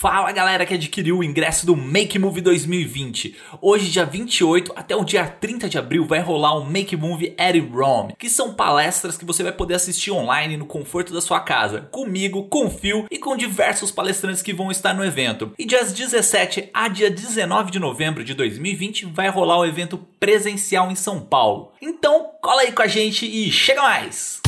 Fala galera que adquiriu o ingresso do Make Move 2020. Hoje, dia 28 até o dia 30 de abril, vai rolar o Make Move at Rome, que são palestras que você vai poder assistir online no conforto da sua casa, comigo, com o Phil e com diversos palestrantes que vão estar no evento. E dias 17 a dia 19 de novembro de 2020 vai rolar o evento presencial em São Paulo. Então, cola aí com a gente e chega mais!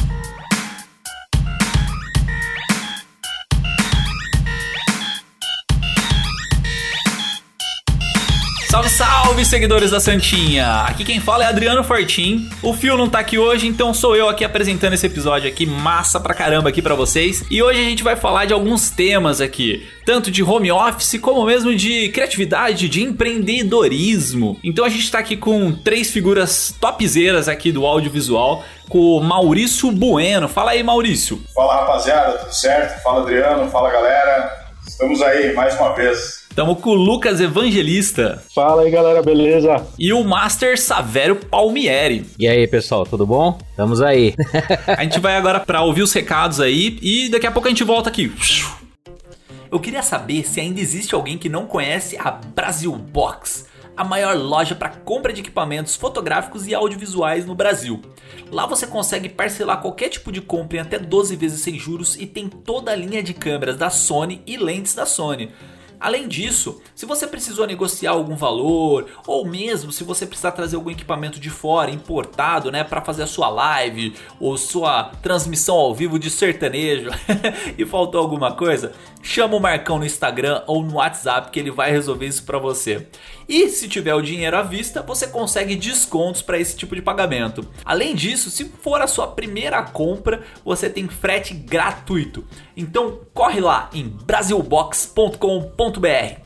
Salve, salve, seguidores da Santinha! Aqui quem fala é Adriano Fortin. O Fio não tá aqui hoje, então sou eu aqui apresentando esse episódio aqui, massa pra caramba aqui pra vocês. E hoje a gente vai falar de alguns temas aqui, tanto de home office como mesmo de criatividade, de empreendedorismo. Então a gente tá aqui com três figuras topzeiras aqui do audiovisual, com o Maurício Bueno. Fala aí, Maurício. Fala, rapaziada, tudo certo? Fala, Adriano. Fala, galera. Estamos aí mais uma vez. Tamo com o Lucas Evangelista. Fala aí, galera, beleza? E o Master Savério Palmieri. E aí, pessoal, tudo bom? Estamos aí. a gente vai agora para ouvir os recados aí e daqui a pouco a gente volta aqui. Eu queria saber se ainda existe alguém que não conhece a Brasil Box, a maior loja para compra de equipamentos fotográficos e audiovisuais no Brasil. Lá você consegue parcelar qualquer tipo de compra em até 12 vezes sem juros e tem toda a linha de câmeras da Sony e lentes da Sony. Além disso, se você precisou negociar algum valor, ou mesmo se você precisar trazer algum equipamento de fora, importado, né, para fazer a sua live ou sua transmissão ao vivo de sertanejo e faltou alguma coisa, chama o Marcão no Instagram ou no WhatsApp que ele vai resolver isso para você. E se tiver o dinheiro à vista, você consegue descontos para esse tipo de pagamento. Além disso, se for a sua primeira compra, você tem frete gratuito. Então corre lá em brasilbox.com.br.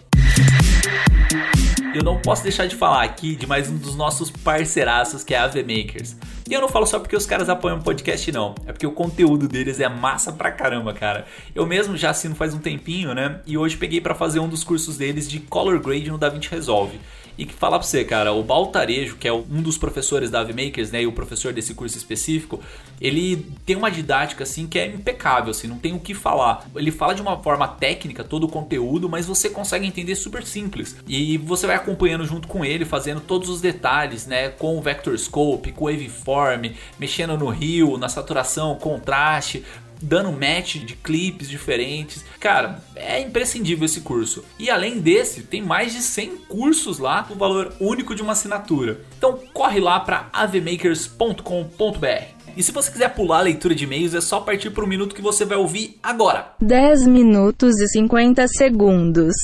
Eu não posso deixar de falar aqui de mais um dos nossos parceiraços que é a AV Makers. E eu não falo só porque os caras apoiam o podcast, não. É porque o conteúdo deles é massa pra caramba, cara. Eu mesmo já assino faz um tempinho, né? E hoje peguei para fazer um dos cursos deles de Color Grade no DaVinci Resolve. E que falar pra você, cara, o Baltarejo, que é um dos professores da AveMakers, né, e o professor desse curso específico, ele tem uma didática assim que é impecável, assim, não tem o que falar. Ele fala de uma forma técnica todo o conteúdo, mas você consegue entender super simples. E você vai acompanhando junto com ele, fazendo todos os detalhes, né, com o Vector Scope, com o Waveform, mexendo no rio, na saturação, contraste, dando match de clipes diferentes. Cara, é imprescindível esse curso. E além desse, tem mais de 100 cursos lá com valor único de uma assinatura. Então corre lá para avmakers.com.br. E se você quiser pular a leitura de e-mails, é só partir para o minuto que você vai ouvir agora. 10 minutos e 50 segundos.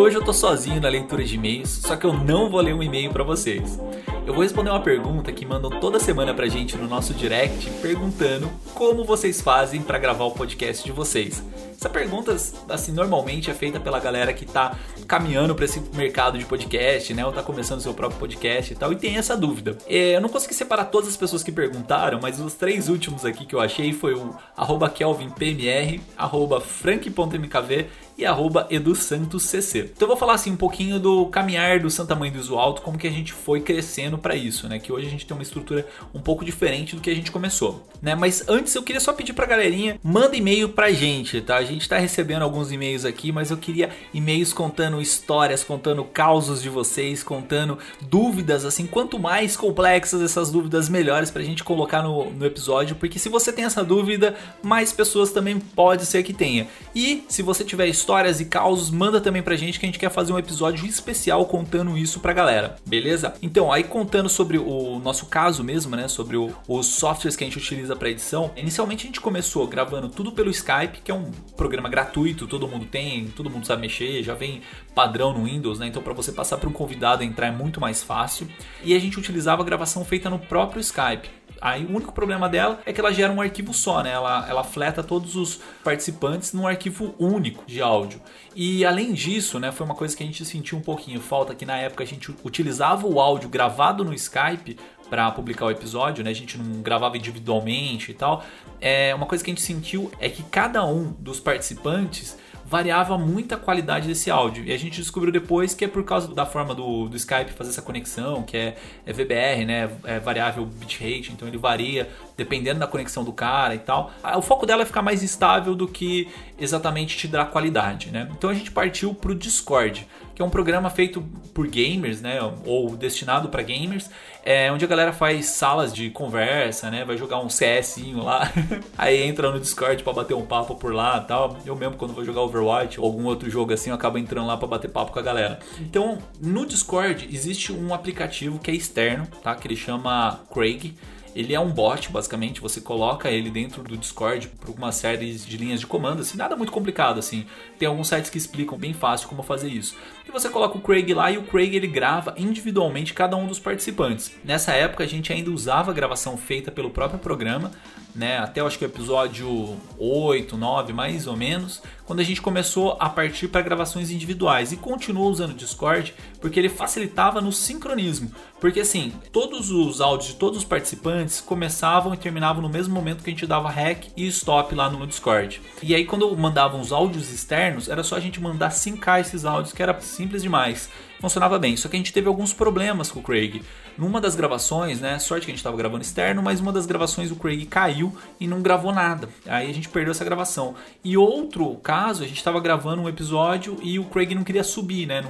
Hoje eu tô sozinho na leitura de e-mails, só que eu não vou ler um e-mail para vocês. Eu vou responder uma pergunta que mandam toda semana pra gente no nosso direct, perguntando como vocês fazem para gravar o podcast de vocês. Essa pergunta, assim, normalmente é feita pela galera que tá caminhando para esse mercado de podcast, né? Ou tá começando seu próprio podcast e tal, e tem essa dúvida. É, eu não consegui separar todas as pessoas que perguntaram, mas os três últimos aqui que eu achei foi o arroba kelvinpmr, arroba frank.mkv e arroba edusantoscc. Então eu vou falar assim um pouquinho do caminhar do Santa Mãe do Iso Alto, como que a gente foi crescendo para isso, né? Que hoje a gente tem uma estrutura um pouco diferente do que a gente começou, né? Mas antes eu queria só pedir pra galerinha, manda e-mail pra gente, tá? A gente tá recebendo alguns e-mails aqui, mas eu queria e-mails contando histórias, contando causos de vocês, contando dúvidas, assim, quanto mais complexas essas dúvidas, melhores pra gente colocar no, no episódio, porque se você tem essa dúvida, mais pessoas também pode ser que tenha. E se você tiver história histórias e causos, manda também pra gente que a gente quer fazer um episódio especial contando isso pra galera, beleza? Então, aí contando sobre o nosso caso mesmo, né? Sobre o, os softwares que a gente utiliza para edição. Inicialmente a gente começou gravando tudo pelo Skype, que é um programa gratuito, todo mundo tem, todo mundo sabe mexer, já vem padrão no Windows, né? Então para você passar para um convidado entrar é muito mais fácil. E a gente utilizava a gravação feita no próprio Skype. Aí o único problema dela é que ela gera um arquivo só, né? Ela, ela fleta todos os participantes num arquivo único de áudio. E além disso, né, foi uma coisa que a gente sentiu um pouquinho falta que na época a gente utilizava o áudio gravado no Skype para publicar o episódio, né? A gente não gravava individualmente e tal. É uma coisa que a gente sentiu é que cada um dos participantes variava muito a qualidade desse áudio. E a gente descobriu depois que é por causa da forma do, do Skype fazer essa conexão, que é, é VBR, né? É variável bitrate, então ele varia dependendo da conexão do cara e tal. O foco dela é ficar mais estável do que exatamente te dar qualidade, né? Então a gente partiu para o Discord que é um programa feito por gamers, né, ou destinado para gamers, é, onde a galera faz salas de conversa, né, vai jogar um CSinho lá, aí entra no Discord para bater um papo por lá, tal. Eu mesmo quando vou jogar Overwatch ou algum outro jogo assim, eu acabo entrando lá para bater papo com a galera. Então, no Discord existe um aplicativo que é externo, tá, que ele chama Craig. Ele é um bot, basicamente, você coloca ele dentro do Discord por uma série de linhas de comando, assim, nada muito complicado, assim. Tem alguns sites que explicam bem fácil como fazer isso. E você coloca o Craig lá e o Craig ele grava individualmente cada um dos participantes. Nessa época a gente ainda usava a gravação feita pelo próprio programa, né? Até eu acho que o episódio 8, 9, mais ou menos, quando a gente começou a partir para gravações individuais e continuou usando o Discord porque ele facilitava no sincronismo. Porque assim, todos os áudios de todos os participantes começavam e terminavam no mesmo momento que a gente dava REC e stop lá no Discord. E aí quando mandavam os áudios externos, era só a gente mandar sincar esses áudios, que era simples demais funcionava bem. Só que a gente teve alguns problemas com o Craig. Numa das gravações, né? Sorte que a gente estava gravando externo, mas uma das gravações o Craig caiu e não gravou nada. Aí a gente perdeu essa gravação. E outro caso, a gente estava gravando um episódio e o Craig não queria subir, né?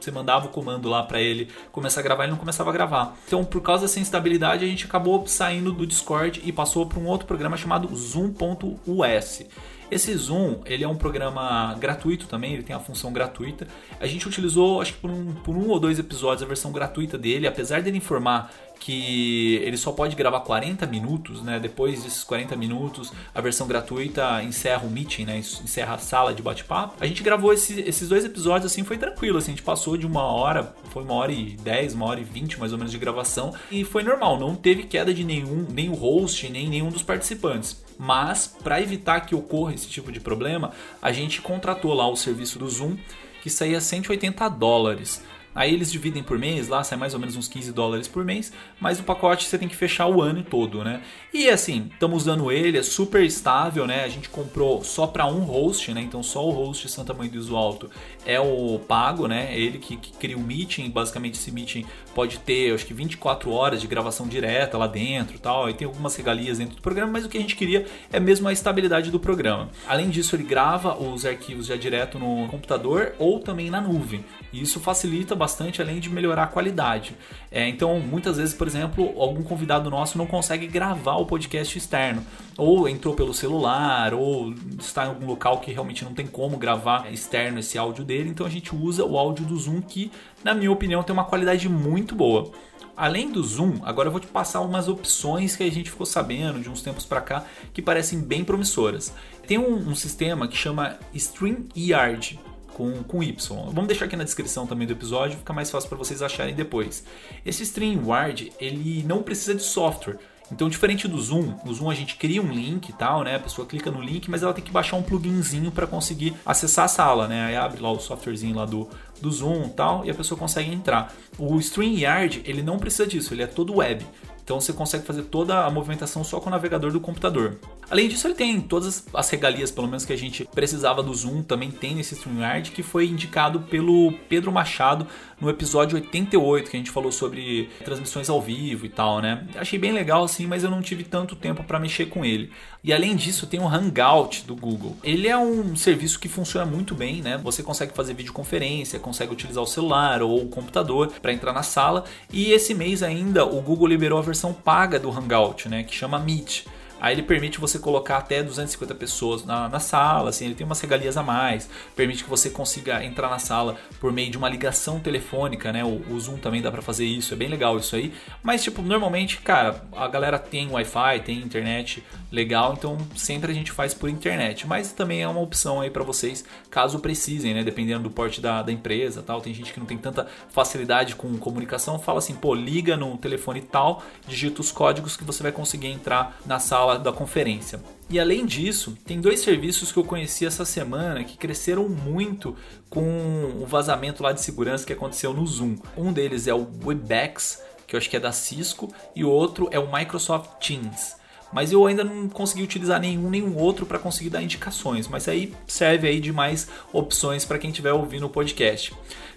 você mandava o comando lá para ele começar a gravar, ele não começava a gravar. Então, por causa dessa instabilidade, a gente acabou saindo do Discord e passou para um outro programa chamado Zoom.us. Esse Zoom, ele é um programa gratuito também, ele tem a função gratuita. A gente utilizou, acho que por um, por um ou dois episódios, a versão gratuita dele, apesar dele informar que ele só pode gravar 40 minutos, né? Depois desses 40 minutos, a versão gratuita encerra o meeting, né? Encerra a sala de bate-papo. A gente gravou esse, esses dois episódios assim, foi tranquilo, assim, a gente passou de uma hora, foi uma hora e 10, uma hora e 20 mais ou menos de gravação, e foi normal, não teve queda de nenhum, nem o host, nem nenhum dos participantes. Mas, para evitar que ocorra esse tipo de problema, a gente contratou lá o serviço do Zoom, que saía 180 dólares. Aí eles dividem por mês, lá sai mais ou menos uns 15 dólares por mês, mas o pacote você tem que fechar o ano todo, né? E assim, estamos usando ele, é super estável, né? A gente comprou só para um host, né? Então só o host Santa Mãe do Iso Alto é o pago, né? Ele que, que cria o meeting, basicamente esse meeting pode ter, acho que 24 horas de gravação direta lá dentro, tal. E tem algumas regalias dentro do programa, mas o que a gente queria é mesmo a estabilidade do programa. Além disso, ele grava os arquivos já direto no computador ou também na nuvem. E isso facilita bastante, além de melhorar a qualidade. É, então, muitas vezes, por exemplo, algum convidado nosso não consegue gravar o podcast externo, ou entrou pelo celular, ou está em algum local que realmente não tem como gravar externo esse áudio dele. Então, a gente usa o áudio do Zoom, que, na minha opinião, tem uma qualidade muito boa. Além do Zoom, agora eu vou te passar umas opções que a gente ficou sabendo de uns tempos para cá que parecem bem promissoras. Tem um, um sistema que chama StreamYard com, com Y. Vamos deixar aqui na descrição também do episódio, fica mais fácil para vocês acharem depois. Esse StreamYard, ele não precisa de software. Então, diferente do Zoom, o Zoom a gente cria um link e tal, né? A pessoa clica no link, mas ela tem que baixar um pluginzinho para conseguir acessar a sala, né? Aí abre lá o softwarezinho lá do, do Zoom e tal, e a pessoa consegue entrar. O StreamYard, ele não precisa disso, ele é todo web. Então você consegue fazer toda a movimentação só com o navegador do computador. Além disso, ele tem todas as regalias, pelo menos que a gente precisava do Zoom, também tem nesse StreamYard, que foi indicado pelo Pedro Machado no episódio 88, que a gente falou sobre transmissões ao vivo e tal, né? Achei bem legal assim, mas eu não tive tanto tempo para mexer com ele. E além disso, tem o Hangout do Google. Ele é um serviço que funciona muito bem, né? Você consegue fazer videoconferência, consegue utilizar o celular ou o computador para entrar na sala. E esse mês ainda o Google liberou a versão paga do Hangout, né? Que chama Meet. Aí ele permite você colocar até 250 pessoas na, na, sala, assim, ele tem umas regalias a mais, permite que você consiga entrar na sala por meio de uma ligação telefônica, né? O, o Zoom também dá para fazer isso, é bem legal isso aí. Mas tipo, normalmente, cara, a galera tem Wi-Fi, tem internet legal, então sempre a gente faz por internet. Mas também é uma opção aí para vocês, caso precisem, né? Dependendo do porte da, da empresa, tal. Tem gente que não tem tanta facilidade com comunicação, fala assim, pô, liga no telefone tal, digita os códigos que você vai conseguir entrar na sala sala da conferência. E além disso, tem dois serviços que eu conheci essa semana que cresceram muito com o vazamento lá de segurança que aconteceu no Zoom. Um deles é o Webex, que eu acho que é da Cisco, e o outro é o Microsoft Teams. mas eu ainda não consegui utilizar nenhum nenhum outro para conseguir dar indicações, mas aí serve aí de mais opções para quem estiver ouvindo o podcast.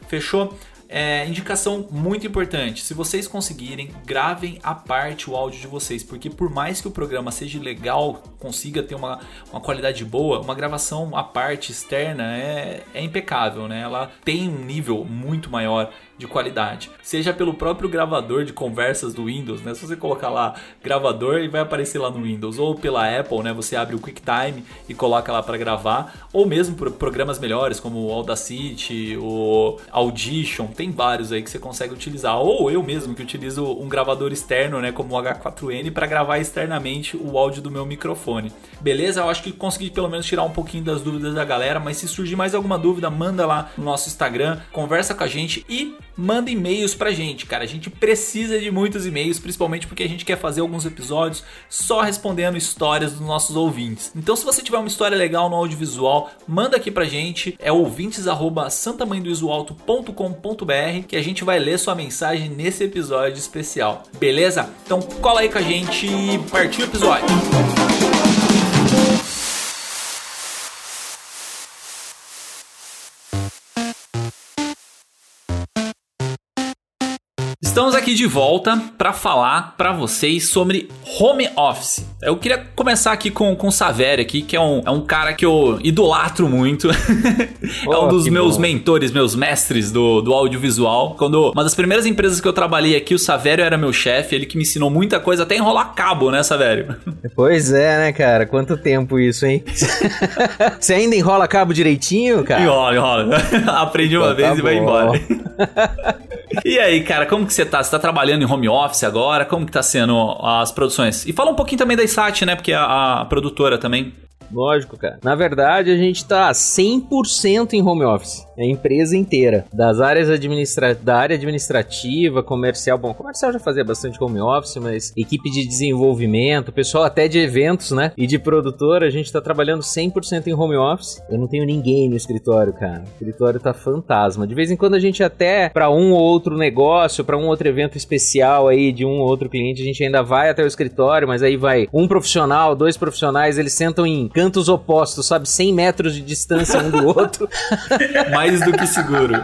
Fechou? É, indicação muito importante: se vocês conseguirem, gravem a parte o áudio de vocês, porque por mais que o programa seja legal, consiga ter uma, uma qualidade boa, uma gravação à parte externa é, é impecável, né? Ela tem um nível muito maior de qualidade. Seja pelo próprio gravador de conversas do Windows, né? Se você colocar lá gravador, ele vai aparecer lá no Windows. Ou pela Apple, né? Você abre o QuickTime e coloca lá para gravar. Ou mesmo por programas melhores como o Audacity, o Audition. Tem vários aí que você consegue utilizar. Ou eu mesmo que utilizo um gravador externo, né? Como o H4n para gravar externamente o áudio do meu microfone. Beleza? Eu acho que consegui pelo menos tirar um pouquinho das dúvidas da galera. Mas se surgir mais alguma dúvida, manda lá no nosso Instagram, conversa com a gente e manda e-mails pra gente, cara. A gente precisa de muitos e-mails, principalmente porque a gente quer fazer alguns episódios só respondendo histórias dos nossos ouvintes. Então, se você tiver uma história legal no audiovisual, manda aqui pra gente. É ouvintes@santamanhodoisoalto.com.br que a gente vai ler sua mensagem nesse episódio especial. Beleza? Então, cola aí com a gente e partiu o episódio. Estamos aqui de volta para falar para vocês sobre home office. Eu queria começar aqui com, com o Saverio aqui, que é um, é um cara que eu idolatro muito. Oh, é um dos meus bom. mentores, meus mestres do, do audiovisual. Quando uma das primeiras empresas que eu trabalhei aqui, o Saverio era meu chefe, ele que me ensinou muita coisa, até enrolar cabo, né, Saverio? Pois é, né, cara? Quanto tempo isso, hein? Você ainda enrola cabo direitinho, cara? Enrola, enrola. Aprendi uma então, vez tá e vai embora. e aí, cara, como que você tá? Você tá trabalhando em home office agora? Como que tá sendo as produções? E fala um pouquinho também da ISAT, né? Porque é a, a produtora também. Lógico, cara. Na verdade, a gente tá 100% em home office. É a empresa inteira. Das áreas administra da área administrativa, comercial. Bom, comercial já fazia bastante home office, mas equipe de desenvolvimento, pessoal até de eventos, né? E de produtora, a gente tá trabalhando 100% em home office. Eu não tenho ninguém no escritório, cara. O escritório tá fantasma. De vez em quando a gente até para um ou outro negócio, para um outro evento especial aí de um ou outro cliente, a gente ainda vai até o escritório, mas aí vai um profissional, dois profissionais, eles sentam em cantos opostos, sabe? 100 metros de distância um do outro. Mais do que seguro.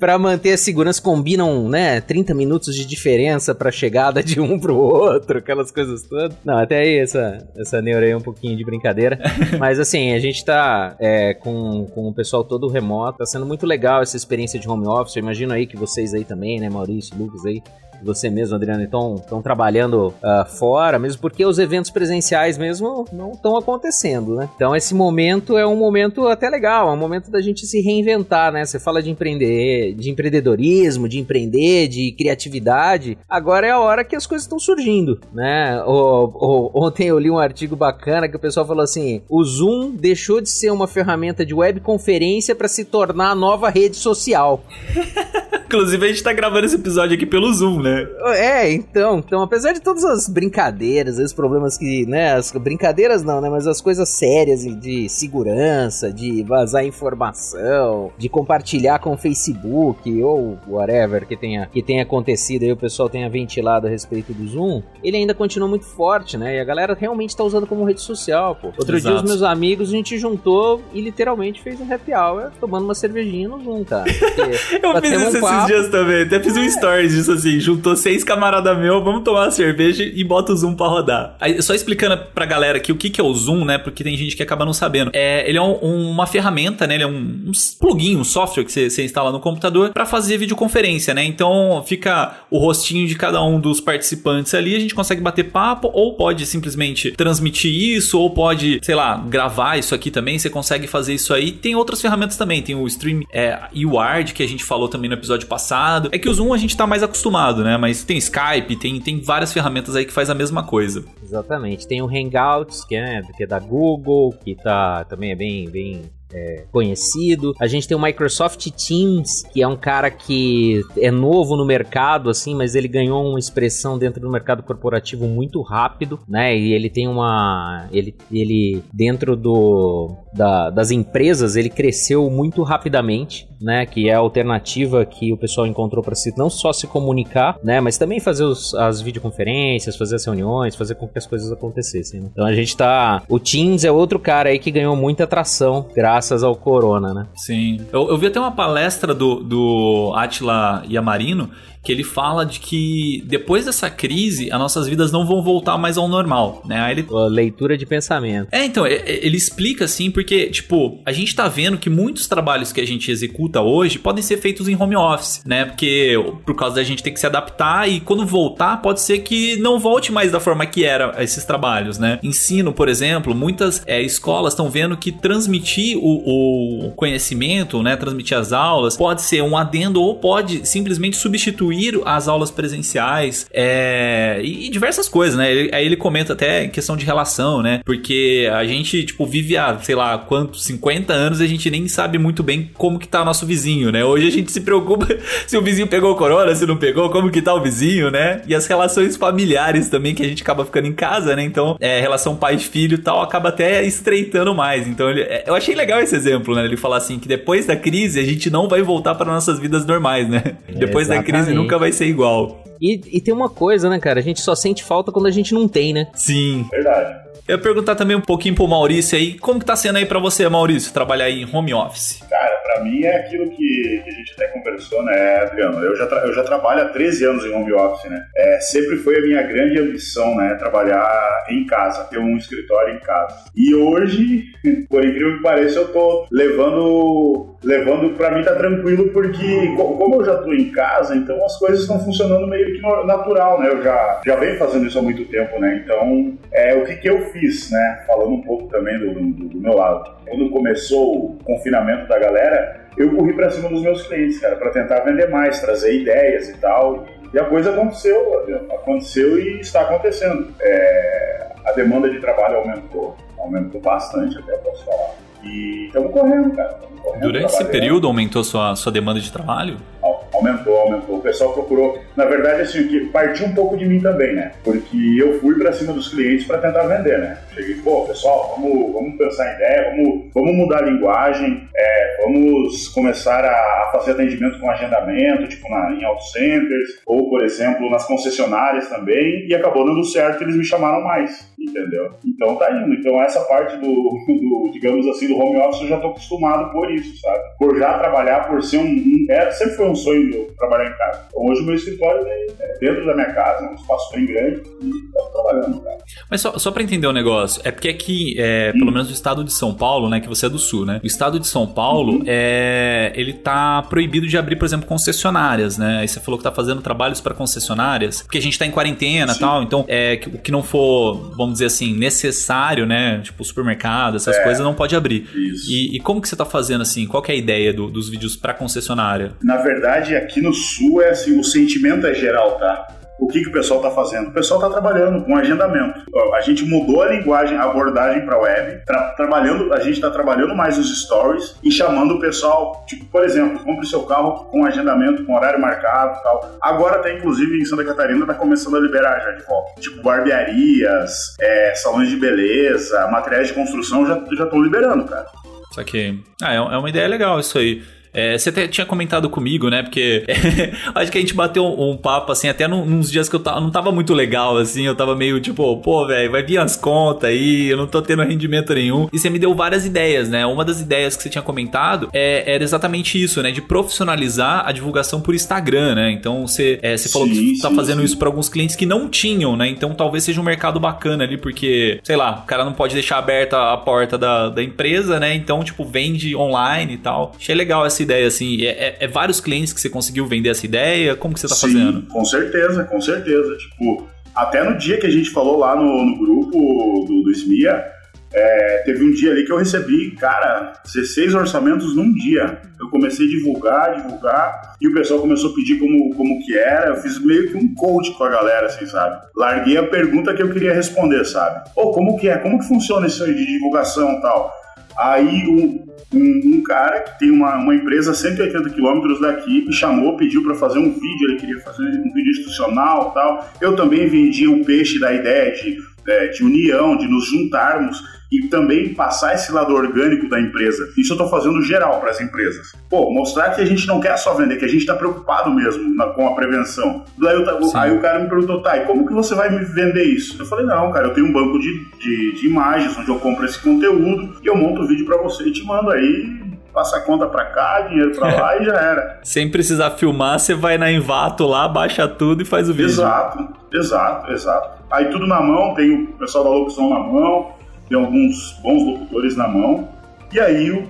para manter a segurança combinam, né, 30 minutos de diferença para chegada de um pro outro, aquelas coisas todas. Não, até aí essa essa neura aí é um pouquinho de brincadeira, mas assim, a gente tá é, com, com o pessoal todo remoto, tá sendo muito legal essa experiência de home office. Eu imagino aí que vocês aí também, né, Maurício, Lucas aí, você mesmo, Adriano, estão trabalhando uh, fora, mesmo porque os eventos presenciais mesmo não estão acontecendo, né? Então esse momento é um momento até legal, é um momento da gente se reinventar, né? Você fala de empreender, de empreendedorismo, de empreender, de criatividade. Agora é a hora que as coisas estão surgindo, né? O, o, ontem eu li um artigo bacana que o pessoal falou assim: o Zoom deixou de ser uma ferramenta de webconferência para se tornar a nova rede social. Inclusive, a gente tá gravando esse episódio aqui pelo Zoom, né? É, então. Então, apesar de todas as brincadeiras, os problemas que, né? As brincadeiras não, né? Mas as coisas sérias de segurança, de vazar informação, de compartilhar com o Facebook ou whatever que tenha, que tenha acontecido e o pessoal tenha ventilado a respeito do Zoom, ele ainda continua muito forte, né? E a galera realmente tá usando como rede social, pô. Outro Exato. dia, os meus amigos, a gente juntou e literalmente fez um happy hour tomando uma cervejinha no Zoom, cara. Eu fiz isso um esses dias também. Até fiz um é. stories disso assim. Juntou seis camaradas meus, vamos tomar uma cerveja e bota o Zoom pra rodar. Aí, só explicando pra galera aqui o que, que é o Zoom, né? Porque tem gente que acaba não sabendo. É, ele é um, uma ferramenta, né? Ele é um, um plugin, um software que você, você instala no computador para fazer videoconferência, né? Então fica o rostinho de cada um dos participantes ali, a gente consegue bater papo, ou pode simplesmente transmitir isso, ou pode, sei lá, gravar isso aqui também. Você consegue fazer isso aí. Tem outras ferramentas também. Tem o Stream é, UARD, que a gente falou também no episódio episódio passado. É que o Zoom a gente tá mais acostumado, né? Mas tem Skype, tem, tem várias ferramentas aí que faz a mesma coisa. Exatamente. Tem o Hangouts, que é, que é da Google, que tá também é bem, bem é, conhecido. A gente tem o Microsoft Teams, que é um cara que é novo no mercado, assim, mas ele ganhou uma expressão dentro do mercado corporativo muito rápido, né? E ele tem uma. Ele, ele dentro do, da, das empresas, ele cresceu muito rapidamente, né? Que é a alternativa que o pessoal encontrou para se não só se comunicar, né? Mas também fazer os, as videoconferências, fazer as reuniões, fazer com que as coisas acontecessem. Né? Então a gente tá. O Teams é outro cara aí que ganhou muita atração graças ao Corona, né? Sim. Eu, eu vi até uma palestra do, do Atila Yamarino que ele fala de que depois dessa crise, as nossas vidas não vão voltar mais ao normal, né? Aí ele... A leitura de pensamento. É, então, ele explica assim, porque, tipo, a gente tá vendo que muitos trabalhos que a gente executa hoje podem ser feitos em home office, né? Porque por causa da gente ter que se adaptar e quando voltar, pode ser que não volte mais da forma que era esses trabalhos, né? Ensino, por exemplo, muitas é, escolas estão vendo que transmitir o, o conhecimento, né? Transmitir as aulas, pode ser um adendo ou pode simplesmente substituir as aulas presenciais é, e, e, diversas coisas, né? Ele, aí ele comenta até em questão de relação, né? Porque a gente, tipo, vive há, sei lá, quantos, 50 anos e a gente nem sabe muito bem como que tá o nosso vizinho, né? Hoje a gente se preocupa se o vizinho pegou corona, se não pegou, como que tá o vizinho, né? E as relações familiares também, que a gente acaba ficando em casa, né? Então, é, relação pai-filho e tal, acaba até estreitando mais. Então, ele, é, eu achei legal esse exemplo, né? Ele falar assim, que depois da crise a gente não vai voltar para nossas vidas normais, né? depois da crise não nunca vai ser igual. E, e tem uma coisa, né, cara? A gente só sente falta quando a gente não tem, né? Sim. Verdade. Eu ia perguntar também um pouquinho pro Maurício aí, como que tá sendo aí para você, Maurício, trabalhar aí em home office? Cara, para mim é aquilo que, que, a gente até conversou, né, Adriano? Eu já, eu já trabalho há 13 anos em home office, né? É, sempre foi a minha grande ambição, né, trabalhar em casa, ter um escritório em casa. E hoje, por incrível que pareça, eu tô levando levando para mim tá tranquilo porque como eu já tô em casa, então as coisas estão funcionando meio que natural, né? Eu já já venho fazendo isso há muito tempo, né? Então, é o que que eu fiz, né? Falando um pouco também do, do, do meu lado. Quando começou o confinamento da galera, eu corri para cima dos meus clientes, cara, para tentar vender mais, trazer ideias e tal. E a coisa aconteceu, aconteceu e está acontecendo. É, a demanda de trabalho aumentou, aumentou bastante, até posso falar. E estamos correndo, cara. correndo, Durante esse período aumentou sua, sua demanda de trabalho? Aumentou, aumentou. O pessoal procurou. Na verdade, assim, que partiu um pouco de mim também, né? Porque eu fui para cima dos clientes para tentar vender, né? Cheguei, pô, pessoal, vamos, vamos pensar em ideia, vamos, vamos mudar a linguagem, é, vamos começar a fazer atendimento com agendamento, tipo na, em auto centers, ou, por exemplo, nas concessionárias também, e acabou dando certo, eles me chamaram mais, entendeu? Então tá indo. Então essa parte do, do digamos assim, do home office eu já tô acostumado por isso, sabe? Por já trabalhar, por ser um. um é, sempre foi um sonho meu trabalhar em casa. Então, hoje o meu escritório é dentro da minha casa, um espaço bem grande, e estamos trabalhando, cara. Mas só, só pra entender o um negócio, é porque aqui, é, hum. pelo menos no estado de São Paulo, né, que você é do sul, né? O estado de São Paulo, uhum. é, ele tá proibido de abrir, por exemplo, concessionárias, né? Aí você falou que tá fazendo trabalhos para concessionárias, porque a gente tá em quarentena e tal, então é, o que não for, vamos dizer assim, necessário, né? Tipo supermercado, essas é, coisas, não pode abrir. Isso. E, e, como que você tá fazendo assim? Qual é a ideia do, dos vídeos para concessionária? Na verdade, aqui no sul é assim, o sentimento é geral, tá? O que, que o pessoal está fazendo? O pessoal está trabalhando com agendamento. A gente mudou a linguagem, a abordagem para web, tra trabalhando, a gente está trabalhando mais os stories e chamando o pessoal, tipo, por exemplo, compre seu carro com agendamento, com horário marcado tal. Agora até inclusive em Santa Catarina está começando a liberar já de volta. Tipo, barbearias, é, salões de beleza, materiais de construção já estão liberando, cara. Só que ah, é, é uma ideia legal isso aí. É, você até tinha comentado comigo, né? Porque acho que a gente bateu um, um papo, assim, até num, nos dias que eu tava, não tava muito legal, assim. Eu tava meio tipo, pô, velho, vai vir as contas aí, eu não tô tendo rendimento nenhum. E você me deu várias ideias, né? Uma das ideias que você tinha comentado é, era exatamente isso, né? De profissionalizar a divulgação por Instagram, né? Então você, é, você falou sim, que tá sim, fazendo sim. isso para alguns clientes que não tinham, né? Então talvez seja um mercado bacana ali, porque, sei lá, o cara não pode deixar aberta a porta da, da empresa, né? Então, tipo, vende online e tal. Achei legal essa ideia, assim? É, é, é, vários clientes que você conseguiu vender essa ideia? Como que você tá Sim, fazendo? com certeza, com certeza. Tipo, até no dia que a gente falou lá no, no grupo do, do SMIA, é, teve um dia ali que eu recebi, cara, 16 orçamentos num dia. Eu comecei a divulgar, divulgar, e o pessoal começou a pedir como, como que era. Eu fiz meio que um coach com a galera, assim, sabe? Larguei a pergunta que eu queria responder, sabe? Ou oh, como que é? Como que funciona isso aí de divulgação e tal? Aí um, um, um, cara que tem uma, uma empresa a 180 quilômetros daqui me chamou, pediu para fazer um vídeo, ele queria fazer um vídeo institucional tal. Eu também vendi o um peixe da ideia de é, de união, de nos juntarmos e também passar esse lado orgânico da empresa. Isso eu estou fazendo geral para as empresas. Pô, mostrar que a gente não quer só vender, que a gente está preocupado mesmo na, com a prevenção. Daí eu, aí o cara me perguntou, tá, e como que você vai me vender isso? Eu falei, não, cara, eu tenho um banco de, de, de imagens onde eu compro esse conteúdo e eu monto o vídeo para você e te mando aí passa a conta pra cá, dinheiro pra lá e já era. Sem precisar filmar, você vai na Envato lá, baixa tudo e faz o vídeo. Exato, exato, exato. Aí tudo na mão, tem o pessoal da locução na mão, tem alguns bons locutores na mão. E aí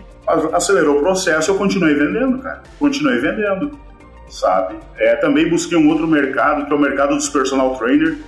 acelerou o processo eu continuei vendendo, cara. Continuei vendendo, sabe? É, também busquei um outro mercado, que é o mercado dos personal trainer,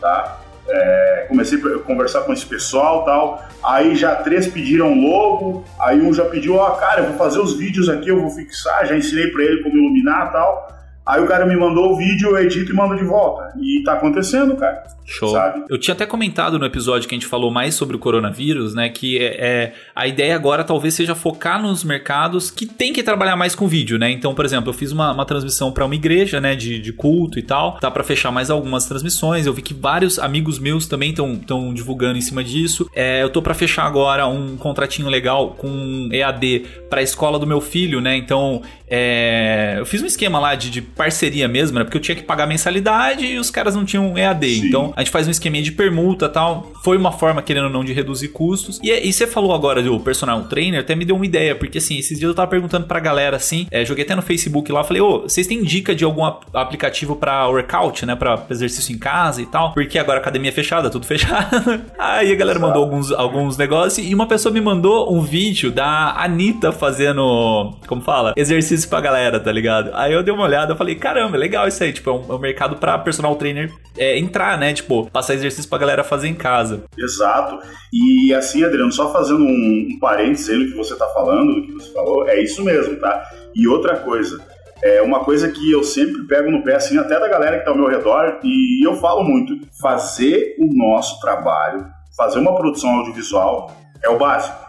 tá? É, comecei a conversar com esse pessoal tal. Aí já três pediram logo, aí um já pediu, ó, oh, cara, eu vou fazer os vídeos aqui, eu vou fixar, já ensinei para ele como iluminar tal. Aí o cara me mandou o vídeo, eu edito e mando de volta. E tá acontecendo, cara. Show. Sabe? Eu tinha até comentado no episódio que a gente falou mais sobre o coronavírus, né? Que é, é, a ideia agora talvez seja focar nos mercados que tem que trabalhar mais com vídeo, né? Então, por exemplo, eu fiz uma, uma transmissão para uma igreja, né? De, de culto e tal. Tá para fechar mais algumas transmissões. Eu vi que vários amigos meus também estão divulgando em cima disso. É, eu tô para fechar agora um contratinho legal com EAD para a escola do meu filho, né? Então, é, eu fiz um esquema lá de, de parceria mesmo, né? Porque eu tinha que pagar mensalidade e os caras não tinham EAD. Sim. Então a gente faz um esqueminha de permuta tal. Foi uma forma, querendo ou não, de reduzir custos. E, e você falou agora do personal trainer, até me deu uma ideia, porque assim, esses dias eu tava perguntando pra galera assim, é, joguei até no Facebook lá, falei, ô, oh, vocês têm dica de algum aplicativo pra workout, né? Pra exercício em casa e tal? Porque agora a academia é fechada, tudo fechado. Aí a galera mandou alguns, alguns negócios e uma pessoa me mandou um vídeo da Anitta fazendo, como fala? Exercício pra galera, tá ligado? Aí eu dei uma olhada, eu falei, caramba, é legal isso aí. Tipo, é um, é um mercado pra personal trainer é, entrar, né? Tipo, passar exercício pra galera fazer em casa. Exato. E assim, Adriano, só fazendo um, um parênteses aí no que você tá falando, no que você falou, é isso mesmo, tá? E outra coisa, é uma coisa que eu sempre pego no pé, assim, até da galera que tá ao meu redor, e eu falo muito: fazer o nosso trabalho, fazer uma produção audiovisual é o básico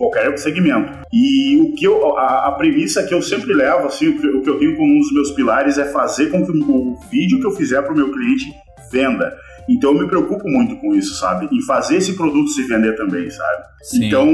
qualquer segmento. E o que eu, a, a premissa que eu sempre levo, assim, o que, o que eu tenho como um dos meus pilares é fazer com que o, o vídeo que eu fizer para o meu cliente venda. Então eu me preocupo muito com isso, sabe? Em fazer esse produto se vender também, sabe? Sim. Então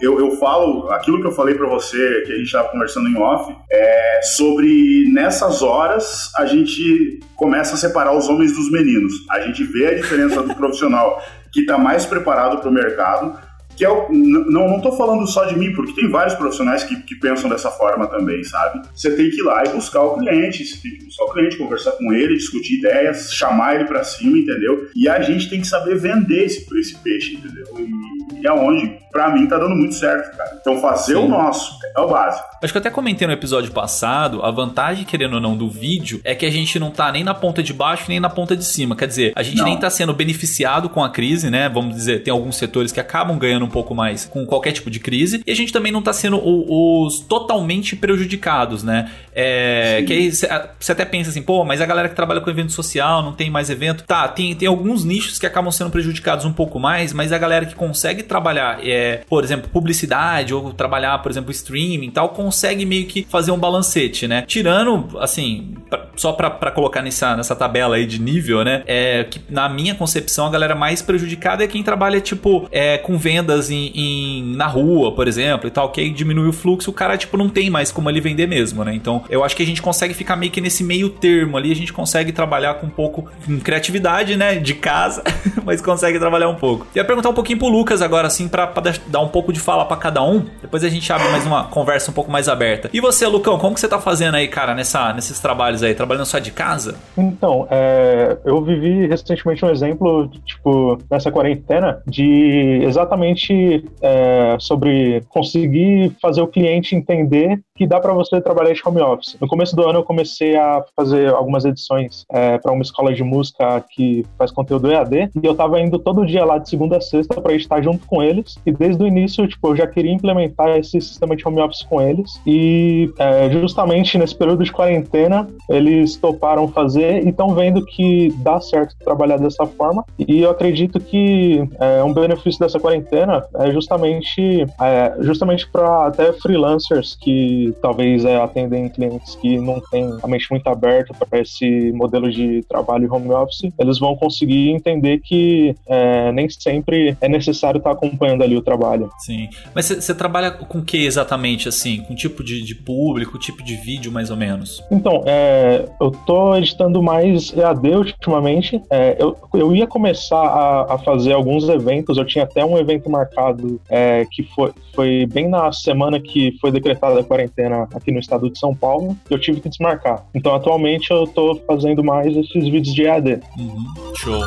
eu, eu falo aquilo que eu falei para você, que a gente estava conversando em off, é sobre nessas horas a gente começa a separar os homens dos meninos. A gente vê a diferença do profissional que está mais preparado para o mercado que é o, não, não falando só de mim, porque tem vários profissionais que, que pensam dessa forma também, sabe? Você tem que ir lá e buscar o cliente, você tem que buscar o cliente, conversar com ele, discutir ideias, chamar ele para cima, entendeu? E a gente tem que saber vender esse, esse peixe, entendeu? E, e aonde, para mim, tá dando muito certo, cara. Então fazer Sim. o nosso é o básico. Acho que eu até comentei no episódio passado, a vantagem, querendo ou não, do vídeo é que a gente não tá nem na ponta de baixo nem na ponta de cima. Quer dizer, a gente não. nem tá sendo beneficiado com a crise, né? Vamos dizer, tem alguns setores que acabam ganhando um pouco mais com qualquer tipo de crise, e a gente também não tá sendo os totalmente prejudicados, né? É, que aí você até pensa assim, pô, mas a galera que trabalha com evento social não tem mais evento. Tá, tem, tem alguns nichos que acabam sendo prejudicados um pouco mais, mas a galera que consegue trabalhar, é, por exemplo, publicidade ou trabalhar, por exemplo, streaming e tal, consegue meio que fazer um balancete, né? Tirando, assim, pra, só para colocar nessa, nessa tabela aí de nível, né? É que na minha concepção a galera mais prejudicada é quem trabalha, tipo, é, com vendas em, em, na rua, por exemplo, e tal, que aí diminui o fluxo, o cara, tipo, não tem mais como ele vender mesmo, né? Então eu acho que a gente consegue ficar meio que nesse meio termo ali, a gente consegue trabalhar com um pouco criatividade, né? De casa, mas consegue trabalhar um pouco. Ia perguntar um pouquinho pro Lucas agora, assim, pra, pra dar um pouco de fala para cada um, depois a gente abre mais uma conversa um pouco mais aberta. E você, Lucão, como que você tá fazendo aí, cara, nessa, nesses trabalhos aí? Trabalhando só de casa? Então, é, eu vivi recentemente um exemplo, tipo, nessa quarentena, de exatamente é, sobre conseguir fazer o cliente entender que dá para você trabalhar de home office. No começo do ano eu comecei a fazer algumas edições é, para uma escola de música que faz conteúdo EAD e eu tava indo todo dia lá de segunda a sexta para estar junto com eles. E desde o início tipo eu já queria implementar esse sistema de home office com eles. E é, justamente nesse período de quarentena eles toparam fazer e estão vendo que dá certo trabalhar dessa forma. E eu acredito que é, um benefício dessa quarentena é justamente é, justamente para até freelancers que talvez é, atendem clientes que não têm a mente muito aberta para esse modelo de trabalho home office, eles vão conseguir entender que que é, nem sempre é necessário estar acompanhando ali o trabalho. Sim. Mas você trabalha com o que exatamente, assim? Com tipo de, de público, tipo de vídeo, mais ou menos? Então, é, eu tô editando mais EAD ultimamente. É, eu, eu ia começar a, a, fazer alguns eventos, eu tinha até um evento marcado é, que foi, foi bem na semana que foi decretada a quarentena aqui no estado de São Paulo, eu tive que desmarcar. Então, atualmente, eu tô fazendo mais esses vídeos de EAD. Uhum. Show.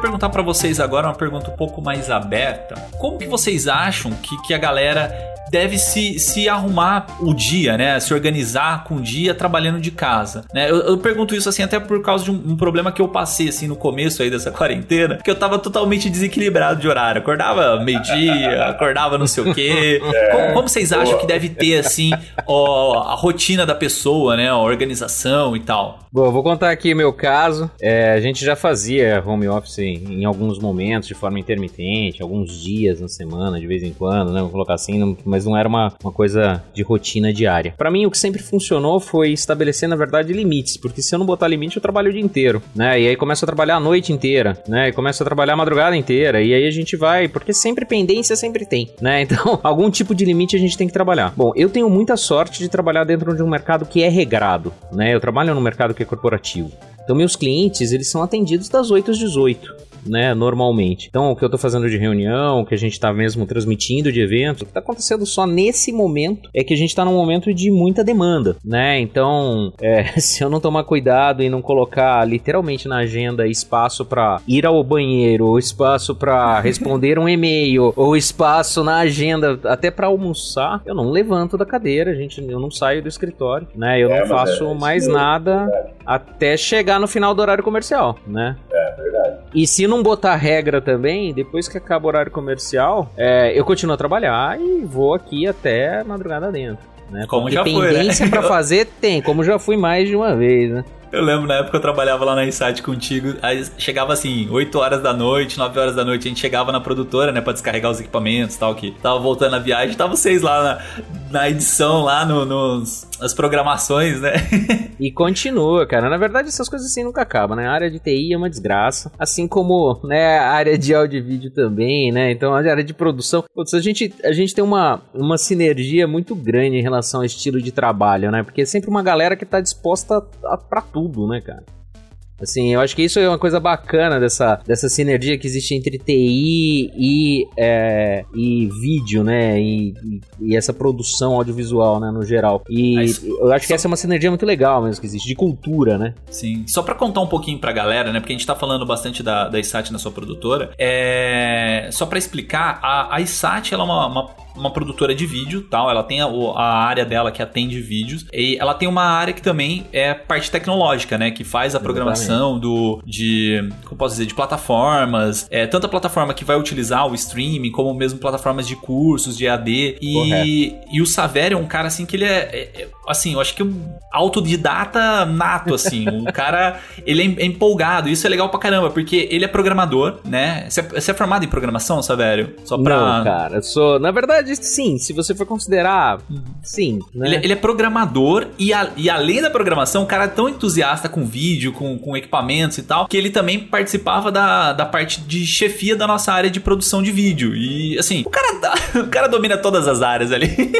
Perguntar para vocês agora uma pergunta um pouco mais aberta. Como que vocês acham que, que a galera deve se, se arrumar o dia, né? Se organizar com o dia trabalhando de casa, né? Eu, eu pergunto isso assim até por causa de um, um, problema que eu passei assim no começo aí dessa quarentena, que eu tava totalmente desequilibrado de horário. Acordava meio-dia, acordava não sei o quê. É, como, como, vocês acham que deve ter assim ó, a rotina da pessoa, né? A organização e tal? Bom, vou contar aqui meu caso. É, a gente já fazia home office em, em alguns momentos de forma intermitente, alguns dias na semana, de vez em quando, né? Vou colocar assim, mas mas não era uma, uma coisa de rotina diária. Para mim, o que sempre funcionou foi estabelecer, na verdade, limites, porque se eu não botar limite, eu trabalho o dia inteiro, né? E aí começo a trabalhar a noite inteira, né? E começo a trabalhar a madrugada inteira, e aí a gente vai, porque sempre pendência sempre tem, né? Então, algum tipo de limite a gente tem que trabalhar. Bom, eu tenho muita sorte de trabalhar dentro de um mercado que é regrado, né? Eu trabalho no mercado que corporativo. Então, meus clientes, eles são atendidos das 8 às 18 né, normalmente. Então, o que eu tô fazendo de reunião, o que a gente tá mesmo transmitindo de evento, o que tá acontecendo só nesse momento é que a gente tá num momento de muita demanda, né? Então, é, se eu não tomar cuidado e não colocar literalmente na agenda espaço para ir ao banheiro, ou espaço para responder um e-mail, ou espaço na agenda até para almoçar, eu não levanto da cadeira, gente, eu não saio do escritório, né? Eu é, não faço é, mais nada até chegar no final do horário comercial, né? É, verdade. E se não botar regra também, depois que acaba o horário comercial, é, eu continuo a trabalhar e vou aqui até madrugada dentro. Né? Como Porque já foi, né? pra fazer tem, como já fui mais de uma vez, né? Eu lembro na época eu trabalhava lá na Insight contigo, aí chegava assim, 8 horas da noite, 9 horas da noite, a gente chegava na produtora, né, pra descarregar os equipamentos e tal, que tava voltando na viagem, tava vocês lá na, na edição, lá no, nos, as programações, né? e continua, cara. Na verdade, essas coisas assim nunca acabam, né? A área de TI é uma desgraça, assim como, né, a área de áudio e vídeo também, né? Então, a área de produção, putz, a gente, a gente tem uma, uma sinergia muito grande em relação ao estilo de trabalho, né? Porque é sempre uma galera que tá disposta a, a pra tudo tudo, né, cara? Assim, eu acho que isso é uma coisa bacana dessa, dessa sinergia que existe entre TI e, é, e vídeo, né? E, e, essa produção audiovisual, né? No geral. E Mas, eu acho que só... essa é uma sinergia muito legal mesmo que existe, de cultura, né? Sim. Só para contar um pouquinho pra galera, né? Porque a gente tá falando bastante da, da ISAT na sua produtora. É... Só para explicar, a, a ISAT ela é uma, uma uma produtora de vídeo, tal. Ela tem a, a, área dela que atende vídeos e ela tem uma área que também é parte tecnológica, né? Que faz a programação do de como posso dizer de plataformas, é tanta plataforma que vai utilizar o streaming como mesmo plataformas de cursos de AD e e o Saverio é um cara assim que ele é, é, é assim, eu acho que um autodidata nato assim, um cara ele é, é empolgado. Isso é legal pra caramba porque ele é programador, né? Você é, você é formado em programação, Saverio? Só pra Não, cara, sou, na verdade verdade, sim. Se você for considerar, sim. Né? Ele, ele, é programador e, a, e além da programação, o cara é tão entusiasta com vídeo, com, com equipamentos e tal, que ele também participava da, da parte de chefia da nossa área de produção de vídeo. E assim, o cara, o cara domina todas as áreas ali.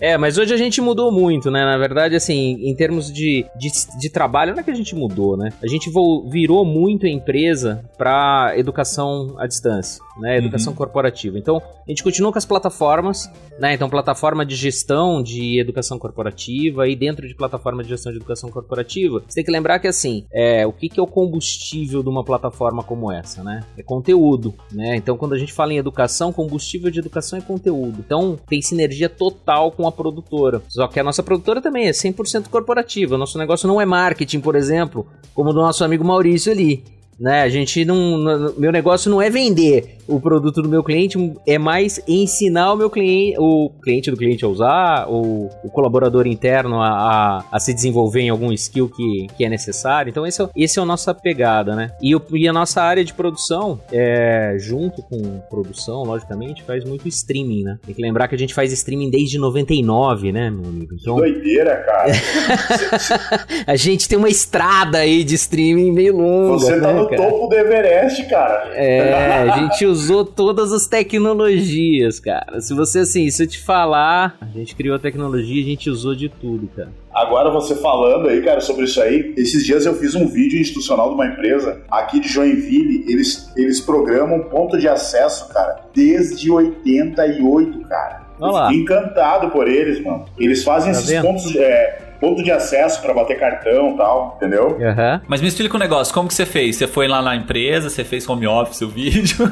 é, mas hoje a gente mudou muito, né? Na verdade, assim, em termos de, de, de trabalho, não é que a gente mudou, né? A gente virou muito a empresa para educação à distância né? Educação uhum. corporativa. Então, a gente continua com as plataformas, né? Então, plataforma de gestão de educação corporativa e dentro de plataforma de gestão de educação corporativa, você tem que lembrar que, assim, é, o que, que é o combustível de uma plataforma como essa, né? É conteúdo, né? Então, quando a gente fala em educação, combustível de educação é conteúdo. Então, tem sinergia total com a produtora. Só que a nossa produtora também é 100% corporativa. Nosso negócio não é marketing, por exemplo, como do nosso amigo Maurício ali. Né? A gente não. Meu negócio não é vender. o produto do meu cliente, é mais ensinar o meu cliente, o cliente do cliente a usar, ou o colaborador interno a, a, a se desenvolver em algum skill que, que é necessário. Então, esse é, esse é a nossa pegada, né? E, e a nossa área de produção, é, junto com produção, logicamente, faz muito streaming, né? Tem que lembrar que a gente faz streaming desde 99, né, meu amigo? Então... Que doideira, cara. a gente tem uma estrada aí de streaming meio longa. Você tá né, no cara? topo do Everest, cara. É, a gente usou todas as tecnologias, cara. Se você, assim, se eu te falar, a gente criou a tecnologia, a gente usou de tudo, cara. Agora você falando aí, cara, sobre isso aí, esses dias eu fiz um vídeo institucional de uma empresa aqui de Joinville, eles, eles programam ponto de acesso, cara, desde 88, cara. Olha lá. Fiquei encantado por eles, mano. Eles fazem Tá esses vendo? pontos, é, ponto de acesso pra bater cartão e tal, entendeu? Aham. Mas me explica um negócio, como que você fez? Você foi lá na empresa, você fez home office o vídeo?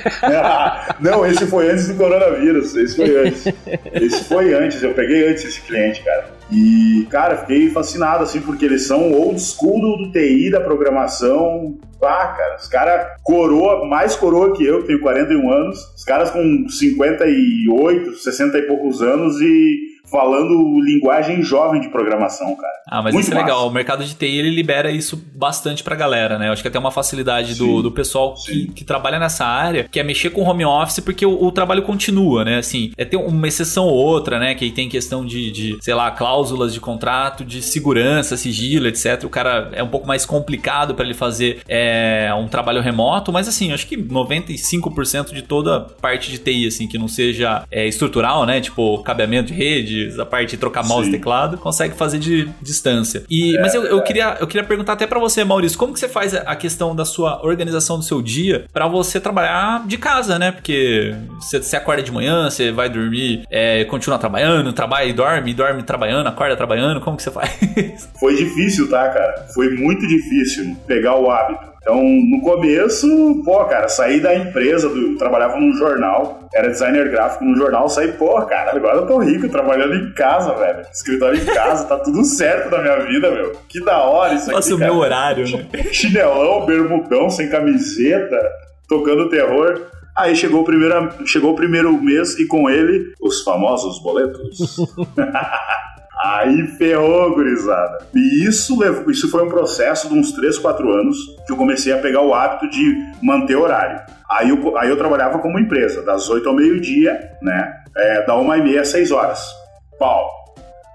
Não, esse foi antes do coronavírus. Esse foi antes. Esse foi antes. Eu peguei antes esse cliente, cara. E, cara, fiquei fascinado, assim, porque eles são old school do, do TI, da programação. Ah, cara, os caras coroa, mais coroa que eu, que tenho 41 anos. Os caras com 58, 60 e poucos anos e falando linguagem jovem de programação, cara. Ah, mas Muito isso é legal. O mercado de TI ele libera isso bastante pra galera, né? Eu acho que até uma facilidade do, Sim, do pessoal que, que trabalha nessa área, que é mexer com home office, porque o, o trabalho continua, né? Assim, é ter uma exceção ou outra, né? Que aí tem questão de, de, sei lá, cláusulas de contrato, de segurança, sigilo, etc. O cara é um pouco mais complicado pra ele fazer é, um trabalho remoto, mas assim, acho que 95% de toda parte de TI, assim, que não seja é, estrutural, né? Tipo, cabeamento de redes, a parte de trocar mouse e Sim. teclado, consegue fazer de distância. E, mas eu, eu queria, eu queria perguntar até pra você, Maurício, como que você faz a questão da sua organização do seu dia pra você trabalhar de casa, né? Porque você, você acorda de manhã, você vai dormir, é, continua trabalhando, trabalha e dorme, dorme trabalhando, acorda trabalhando, como que você faz? Foi difícil, tá, cara? Foi muito difícil pegar o hábito. Então, no começo, pô, cara, saí da empresa, do, trabalhava num jornal, era designer gráfico num jornal, saí, pô, cara, agora eu tô rico trabalhando em casa, velho. Escritório em casa, tá tudo certo na minha vida, meu. Que da hora isso aqui, Nossa, o cara. meu horário, né? Chinelão, bermudão, sem camiseta, tocando terror. Aí chegou o, primeiro, chegou o primeiro mês e com ele os famosos boletos. Aí ferrou, gurizada. E isso, levou, isso foi um processo de uns 3, 4 anos que eu comecei a pegar o hábito de manter horário. Aí eu, aí eu trabalhava como empresa, das 8 ao meio-dia, né? É, da 1 e meia às 6 horas. Pau.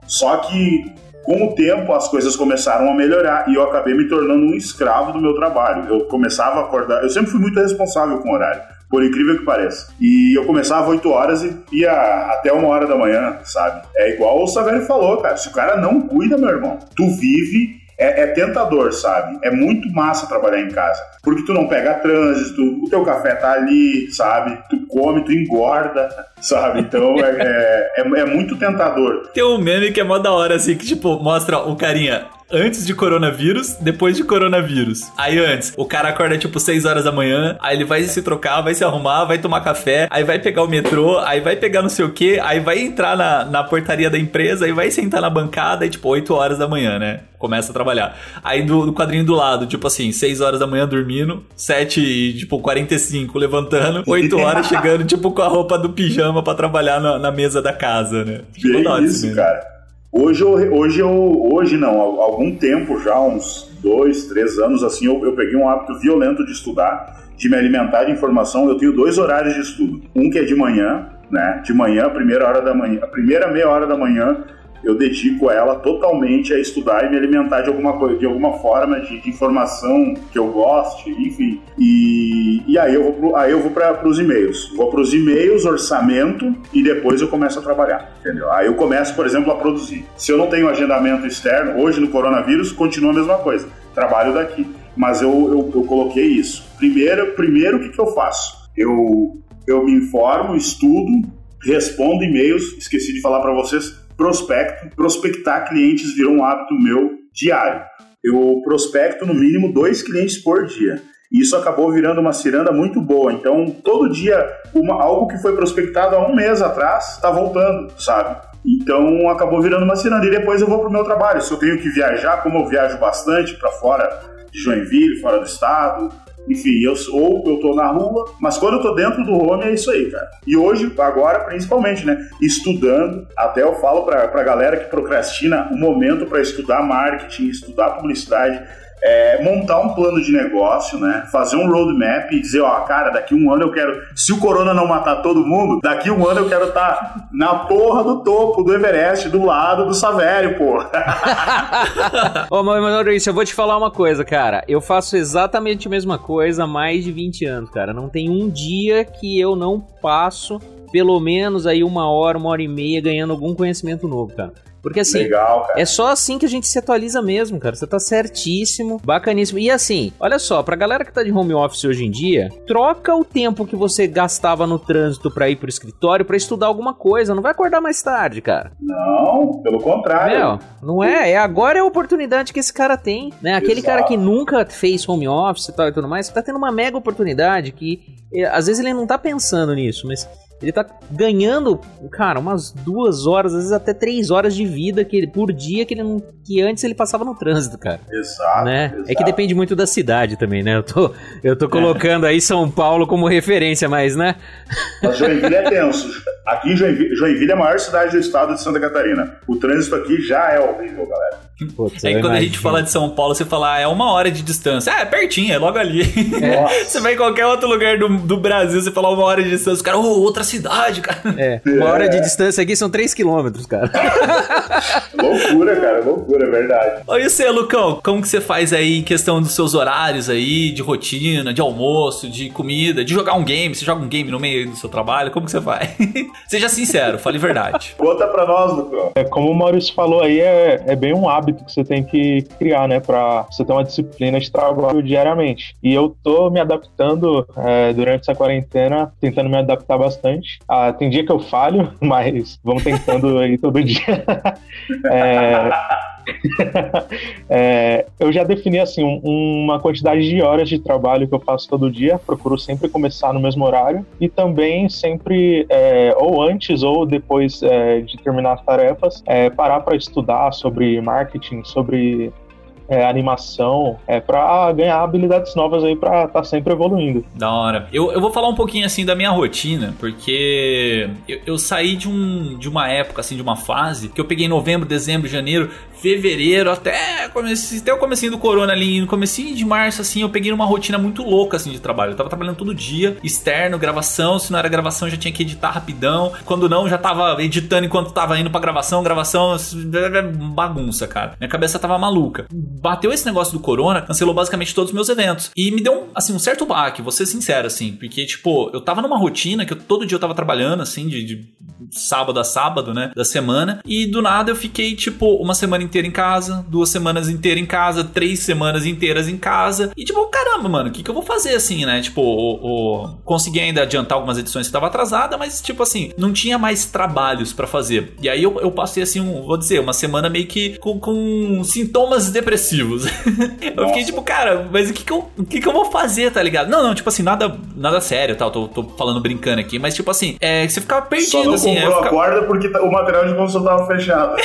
Só que com o tempo as coisas começaram a melhorar e eu acabei me tornando um escravo do meu trabalho. Eu começava a acordar, eu sempre fui muito responsável com o horário, por incrível que pareça. E eu começava às 8 horas e ia até uma hora da manhã, sabe? É igual o Saverio falou, cara. Se o cara não cuida, meu irmão, tu vive. É, é tentador, sabe? É muito massa trabalhar em casa. Porque tu não pega trânsito, o teu café tá ali, sabe? Tu come, tu engorda, sabe? Então é, é, é, é muito tentador. Tem um meme que é mó da hora, assim, que tipo, mostra o carinha antes de coronavírus, depois de coronavírus. Aí antes, o cara acorda tipo 6 horas da manhã, aí ele vai se trocar, vai se arrumar, vai tomar café, aí vai pegar o metrô, aí vai pegar não sei o que, aí vai entrar na, na portaria da empresa, aí vai sentar na bancada e tipo 8 horas da manhã, né? Começa a trabalhar. Aí do, do quadrinho do lado, tipo assim, 6 horas da manhã dormindo, 7 e tipo 45 levantando, 8 horas chegando tipo com a roupa do pijama pra trabalhar na, na mesa da casa, né? Bem esse isso, cara. Hoje eu, hoje eu, hoje não, há algum tempo já, uns dois, três anos assim, eu, eu peguei um hábito violento de estudar, de me alimentar de informação. Eu tenho dois horários de estudo. Um que é de manhã, né? De manhã, primeira hora da manhã, a primeira meia hora da manhã, eu dedico ela totalmente a estudar e me alimentar de alguma coisa, de alguma forma de, de informação que eu goste, enfim. E, e aí eu vou, aí eu vou para os e-mails. Vou para os e-mails, orçamento e depois eu começo a trabalhar, entendeu? Aí eu começo, por exemplo, a produzir. Se eu não tenho agendamento externo, hoje no coronavírus continua a mesma coisa. Trabalho daqui. Mas eu, eu, eu coloquei isso. Primeiro, primeiro o que, que eu faço? Eu, eu me informo, estudo, respondo e-mails. Esqueci de falar para vocês prospecto. Prospectar clientes virou um hábito meu diário. Eu prospecto no mínimo dois clientes por dia. E isso acabou virando uma ciranda muito boa. Então, todo dia, uma, algo que foi prospectado há um mês atrás está voltando, sabe? Então, acabou virando uma ciranda. E depois eu vou para o meu trabalho. Se eu tenho que viajar, como eu viajo bastante para fora de Joinville, fora do estado, enfim, eu, ou eu tô na rua, mas quando eu tô dentro do home é isso aí, cara. E hoje, agora, principalmente, né? Estudando, até eu falo pra, pra galera que procrastina o um momento para estudar marketing, estudar publicidade é, montar um plano de negócio, né? Fazer um roadmap e dizer, ó, cara, daqui um ano eu quero. Se o corona não matar todo mundo, daqui um ano eu quero estar tá na porra do topo do Everest, do lado do Savério, pô. Ô, mas Maurício, eu vou te falar uma coisa, cara. Eu faço exatamente a mesma coisa há mais de 20 anos, cara. Não tem um dia que eu não passo pelo menos aí uma hora, uma hora e meia ganhando algum conhecimento novo, cara. Porque assim, Legal, é só assim que a gente se atualiza mesmo, cara. Você tá certíssimo, bacaníssimo. E assim, olha só, pra galera que tá de home office hoje em dia, troca o tempo que você gastava no trânsito pra ir pro escritório pra estudar alguma coisa. Não vai acordar mais tarde, cara. Não, pelo contrário. Meu, não é? é agora é a oportunidade que esse cara tem, né? Aquele Exato. cara que nunca fez home office e tal e tudo mais, tá tendo uma mega oportunidade que eh, às vezes ele não tá pensando nisso, mas ele tá ganhando, cara, umas duas horas, às vezes até três horas de vida que ele, por dia que, ele não, que antes ele passava no trânsito, cara. Exato, né? exato. É que depende muito da cidade também, né? Eu tô, eu tô colocando é. aí São Paulo como referência, mas, né? Mas Joinville é tenso. Aqui em Joinville, Joinville é a maior cidade do estado de Santa Catarina. O trânsito aqui já é horrível, galera. Putz, é que quando imagino. a gente fala de São Paulo, você fala, ah, é uma hora de distância. Ah, é pertinho, é logo ali. você vai em qualquer outro lugar do, do Brasil, você fala uma hora de distância, o cara, oh, outra cidade, cara. É, uma hora de distância aqui são 3 quilômetros, cara. loucura, cara, loucura, é verdade. Oi, e você, Lucão, como que você faz aí em questão dos seus horários aí, de rotina, de almoço, de comida, de jogar um game? Você joga um game no meio do seu trabalho? Como que você faz? Seja sincero, fale verdade. Conta pra nós, Lucão. É, como o Maurício falou aí, é, é bem um hábito que você tem que criar, né, pra você ter uma disciplina de trabalho diariamente. E eu tô me adaptando é, durante essa quarentena, tentando me adaptar bastante. Ah, tem dia que eu falho, mas vamos tentando aí todo dia. é... é, eu já defini assim um, uma quantidade de horas de trabalho que eu faço todo dia. Procuro sempre começar no mesmo horário e também sempre é, ou antes ou depois é, de terminar as tarefas é, parar para estudar sobre marketing, sobre é, animação, é, para ganhar habilidades novas aí para estar tá sempre evoluindo. Da hora. Eu, eu vou falar um pouquinho assim da minha rotina, porque eu, eu, saí de, um, de uma época, assim, de uma fase, que eu peguei novembro, dezembro, janeiro, fevereiro, até, até o comecinho do corona ali, no comecinho de março, assim, eu peguei uma rotina muito louca, assim, de trabalho. Eu tava trabalhando todo dia, externo, gravação, se não era gravação, já tinha que editar rapidão. Quando não, já tava editando enquanto tava indo pra gravação, gravação, bagunça, cara. Minha cabeça tava maluca bateu esse negócio do corona, cancelou basicamente todos os meus eventos. E me deu, assim, um certo baque, vou ser sincero, assim, porque, tipo, eu tava numa rotina que eu, todo dia eu tava trabalhando, assim, de, de sábado a sábado, né, da semana, e do nada eu fiquei, tipo, uma semana inteira em casa, duas semanas inteiras em casa, três semanas inteiras em casa, e tipo, caramba, mano, o que que eu vou fazer, assim, né, tipo, o, o... consegui ainda adiantar algumas edições que tava atrasada, mas, tipo assim, não tinha mais trabalhos para fazer. E aí eu, eu passei, assim, um, vou dizer, uma semana meio que com, com sintomas depressivos depressivos. eu fiquei tipo, cara, mas o que que eu, o que que eu vou fazer, tá ligado? Não, não, tipo assim, nada, nada sério, tal, tô, tô falando brincando aqui, mas tipo assim, é, você ficava perdido, Só não assim. comprou ficava... a corda porque tá, o material de construção tava fechado.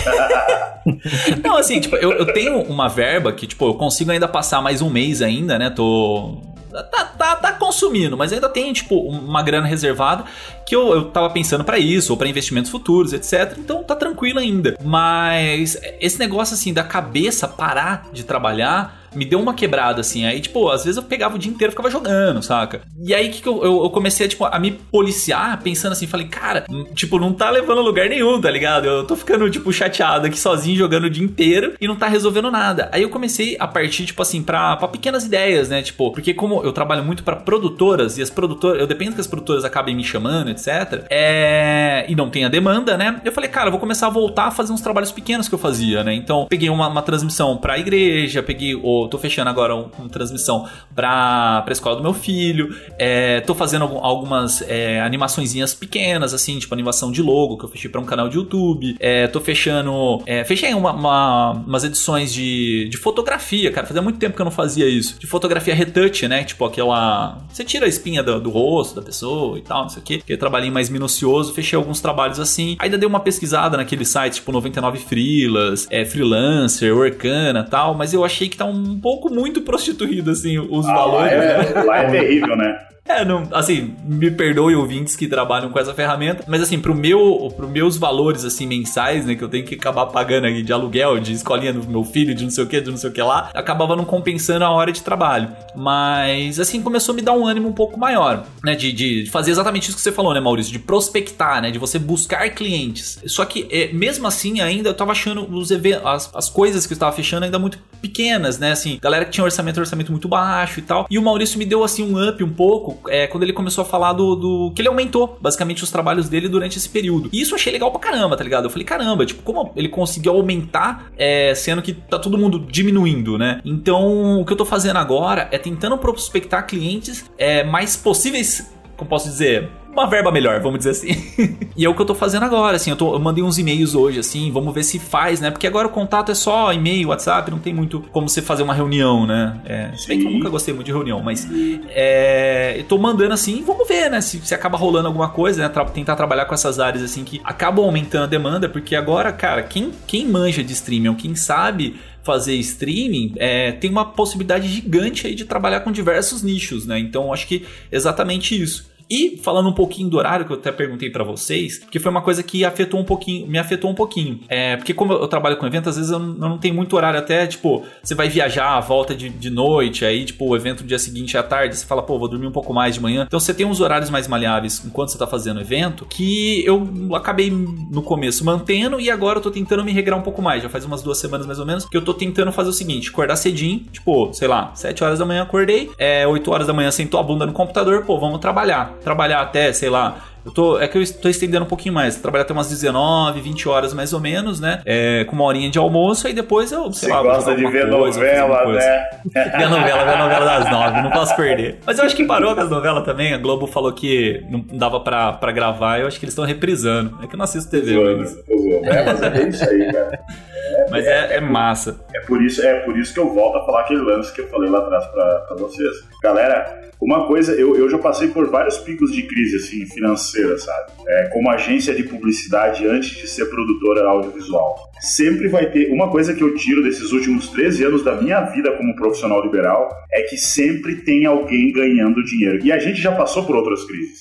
não, assim, tipo, eu, eu tenho uma verba que, tipo, eu consigo ainda passar mais um mês ainda, né, tô tá, tá, tá consumindo, mas ainda tem, tipo, uma grana reservada que eu, eu tava pensando para isso, ou para investimentos futuros, etc. Então tá tranquilo ainda. Mas esse negócio, assim, da cabeça parar de trabalhar me deu uma quebrada, assim. Aí, tipo, às vezes eu pegava o dia inteiro e ficava jogando, saca? E aí que, que eu, eu, comecei tipo, a me policiar, pensando assim, falei, cara, tipo, não tá levando a lugar nenhum, tá ligado? Eu tô ficando, tipo, chateado aqui sozinho, jogando o dia inteiro e não tá resolvendo nada. Aí eu comecei a partir, tipo assim, pra, pra pequenas ideias, né? Tipo, porque como eu trabalho muito para produtoras e as produtoras, eu dependo que as produtoras acabem me chamando, etc. É. E não tem a demanda, né? Eu falei, cara, eu vou começar a voltar a fazer uns trabalhos pequenos que eu fazia, né? Então, peguei uma, uma transmissão pra igreja, peguei o tô fechando agora uma um transmissão pra, pra escola do meu filho. É, tô fazendo algumas é, animaçõezinhas pequenas, assim, tipo animação de logo, que eu fechei pra um canal de YouTube. É, tô fechando. É, fechei uma, uma, umas edições de, de fotografia, cara. Fazia muito tempo que eu não fazia isso. De fotografia retouch, né? Tipo aquela. Você tira a espinha do, do rosto da pessoa e tal, não sei o. Que trabalhei mais minucioso, fechei alguns trabalhos assim. Ainda dei uma pesquisada naquele site, tipo 99 Freelas, é, Freelancer, Orkana tal, mas eu achei que tá um um pouco muito prostituído, assim, os Ah, lá, valores. né? é, lá é terrível, né? É, não, assim, me perdoe ouvintes que trabalham com essa ferramenta, mas assim, pro meu, pro meus valores assim mensais, né, que eu tenho que acabar pagando aí de aluguel, de escolinha do meu filho, de não sei o que, de não sei o que lá, acabava não compensando a hora de trabalho. Mas assim começou a me dar um ânimo um pouco maior, né, de, de fazer exatamente isso que você falou, né, Maurício, de prospectar, né, de você buscar clientes. Só que é, mesmo assim ainda eu tava achando os eventos, as, as coisas que eu estava fechando ainda muito pequenas, né, assim, galera que tinha orçamento, orçamento muito baixo e tal. E o Maurício me deu assim um up um pouco é, quando ele começou a falar do, do. que ele aumentou basicamente os trabalhos dele durante esse período. E isso eu achei legal pra caramba, tá ligado? Eu falei, caramba, tipo, como ele conseguiu aumentar, é, sendo que tá todo mundo diminuindo, né? Então, o que eu tô fazendo agora é tentando prospectar clientes é, mais possíveis, como posso dizer, uma verba melhor, vamos dizer assim. e é o que eu tô fazendo agora, assim, eu, tô, eu mandei uns e-mails hoje, assim, vamos ver se faz, né? Porque agora o contato é só e-mail, WhatsApp, não tem muito como você fazer uma reunião, né? É, se bem que eu nunca gostei muito de reunião, mas é, eu tô mandando assim, vamos ver, né? Se, se acaba rolando alguma coisa, né? Tra- tentar trabalhar com essas áreas assim que acabam aumentando a demanda, porque agora, cara, quem, quem manja de streaming, ou quem sabe fazer streaming, é, tem uma possibilidade gigante aí de trabalhar com diversos nichos, né? Então acho que exatamente isso. E falando um pouquinho do horário que eu até perguntei pra vocês, porque foi uma coisa que afetou um pouquinho, me afetou um pouquinho. É, porque como eu trabalho com evento, às vezes eu não, tenho muito horário até, tipo, você vai viajar, volta de, de noite, aí tipo, o evento no dia seguinte à tarde, você fala, pô, vou dormir um pouco mais de manhã. Então você tem uns horários mais maleáveis enquanto você tá fazendo o evento, que eu acabei no começo mantendo e agora eu tô tentando me regrar um pouco mais. Já faz umas duas semanas mais ou menos, que eu tô tentando fazer o seguinte, acordar cedinho, tipo, sei lá, 7 horas da manhã acordei, é 8 horas da manhã sentou a bunda no computador, pô, vamos trabalhar. Trabalhar até, sei lá, eu tô, é que eu estou estendendo um pouquinho mais. Trabalhar até umas 19, 20 horas mais ou menos, né? É, com uma horinha de almoço, aí depois eu, sei Você lá, gosta de ver coisa, novela, né? Ver a novela, ver a novela das nove, não posso perder. Mas eu acho que parou com as novelas também. A Globo falou que não dava pra, pra gravar, eu acho que eles estão reprisando. É que eu não assisto TV, mas, É, mas é bem isso aí, cara. mas é, é massa. É por isso, é por isso que eu volto a falar aquele lance que eu falei lá atrás pra, pra vocês. Galera, uma coisa, eu, eu já passei por vários picos de crise assim, financeira, sabe? É, como agência de publicidade antes de ser produtora audiovisual. Sempre vai ter. Uma coisa que eu tiro desses últimos 13 anos da minha vida como profissional liberal é que sempre tem alguém ganhando dinheiro. E a gente já passou por outras crises.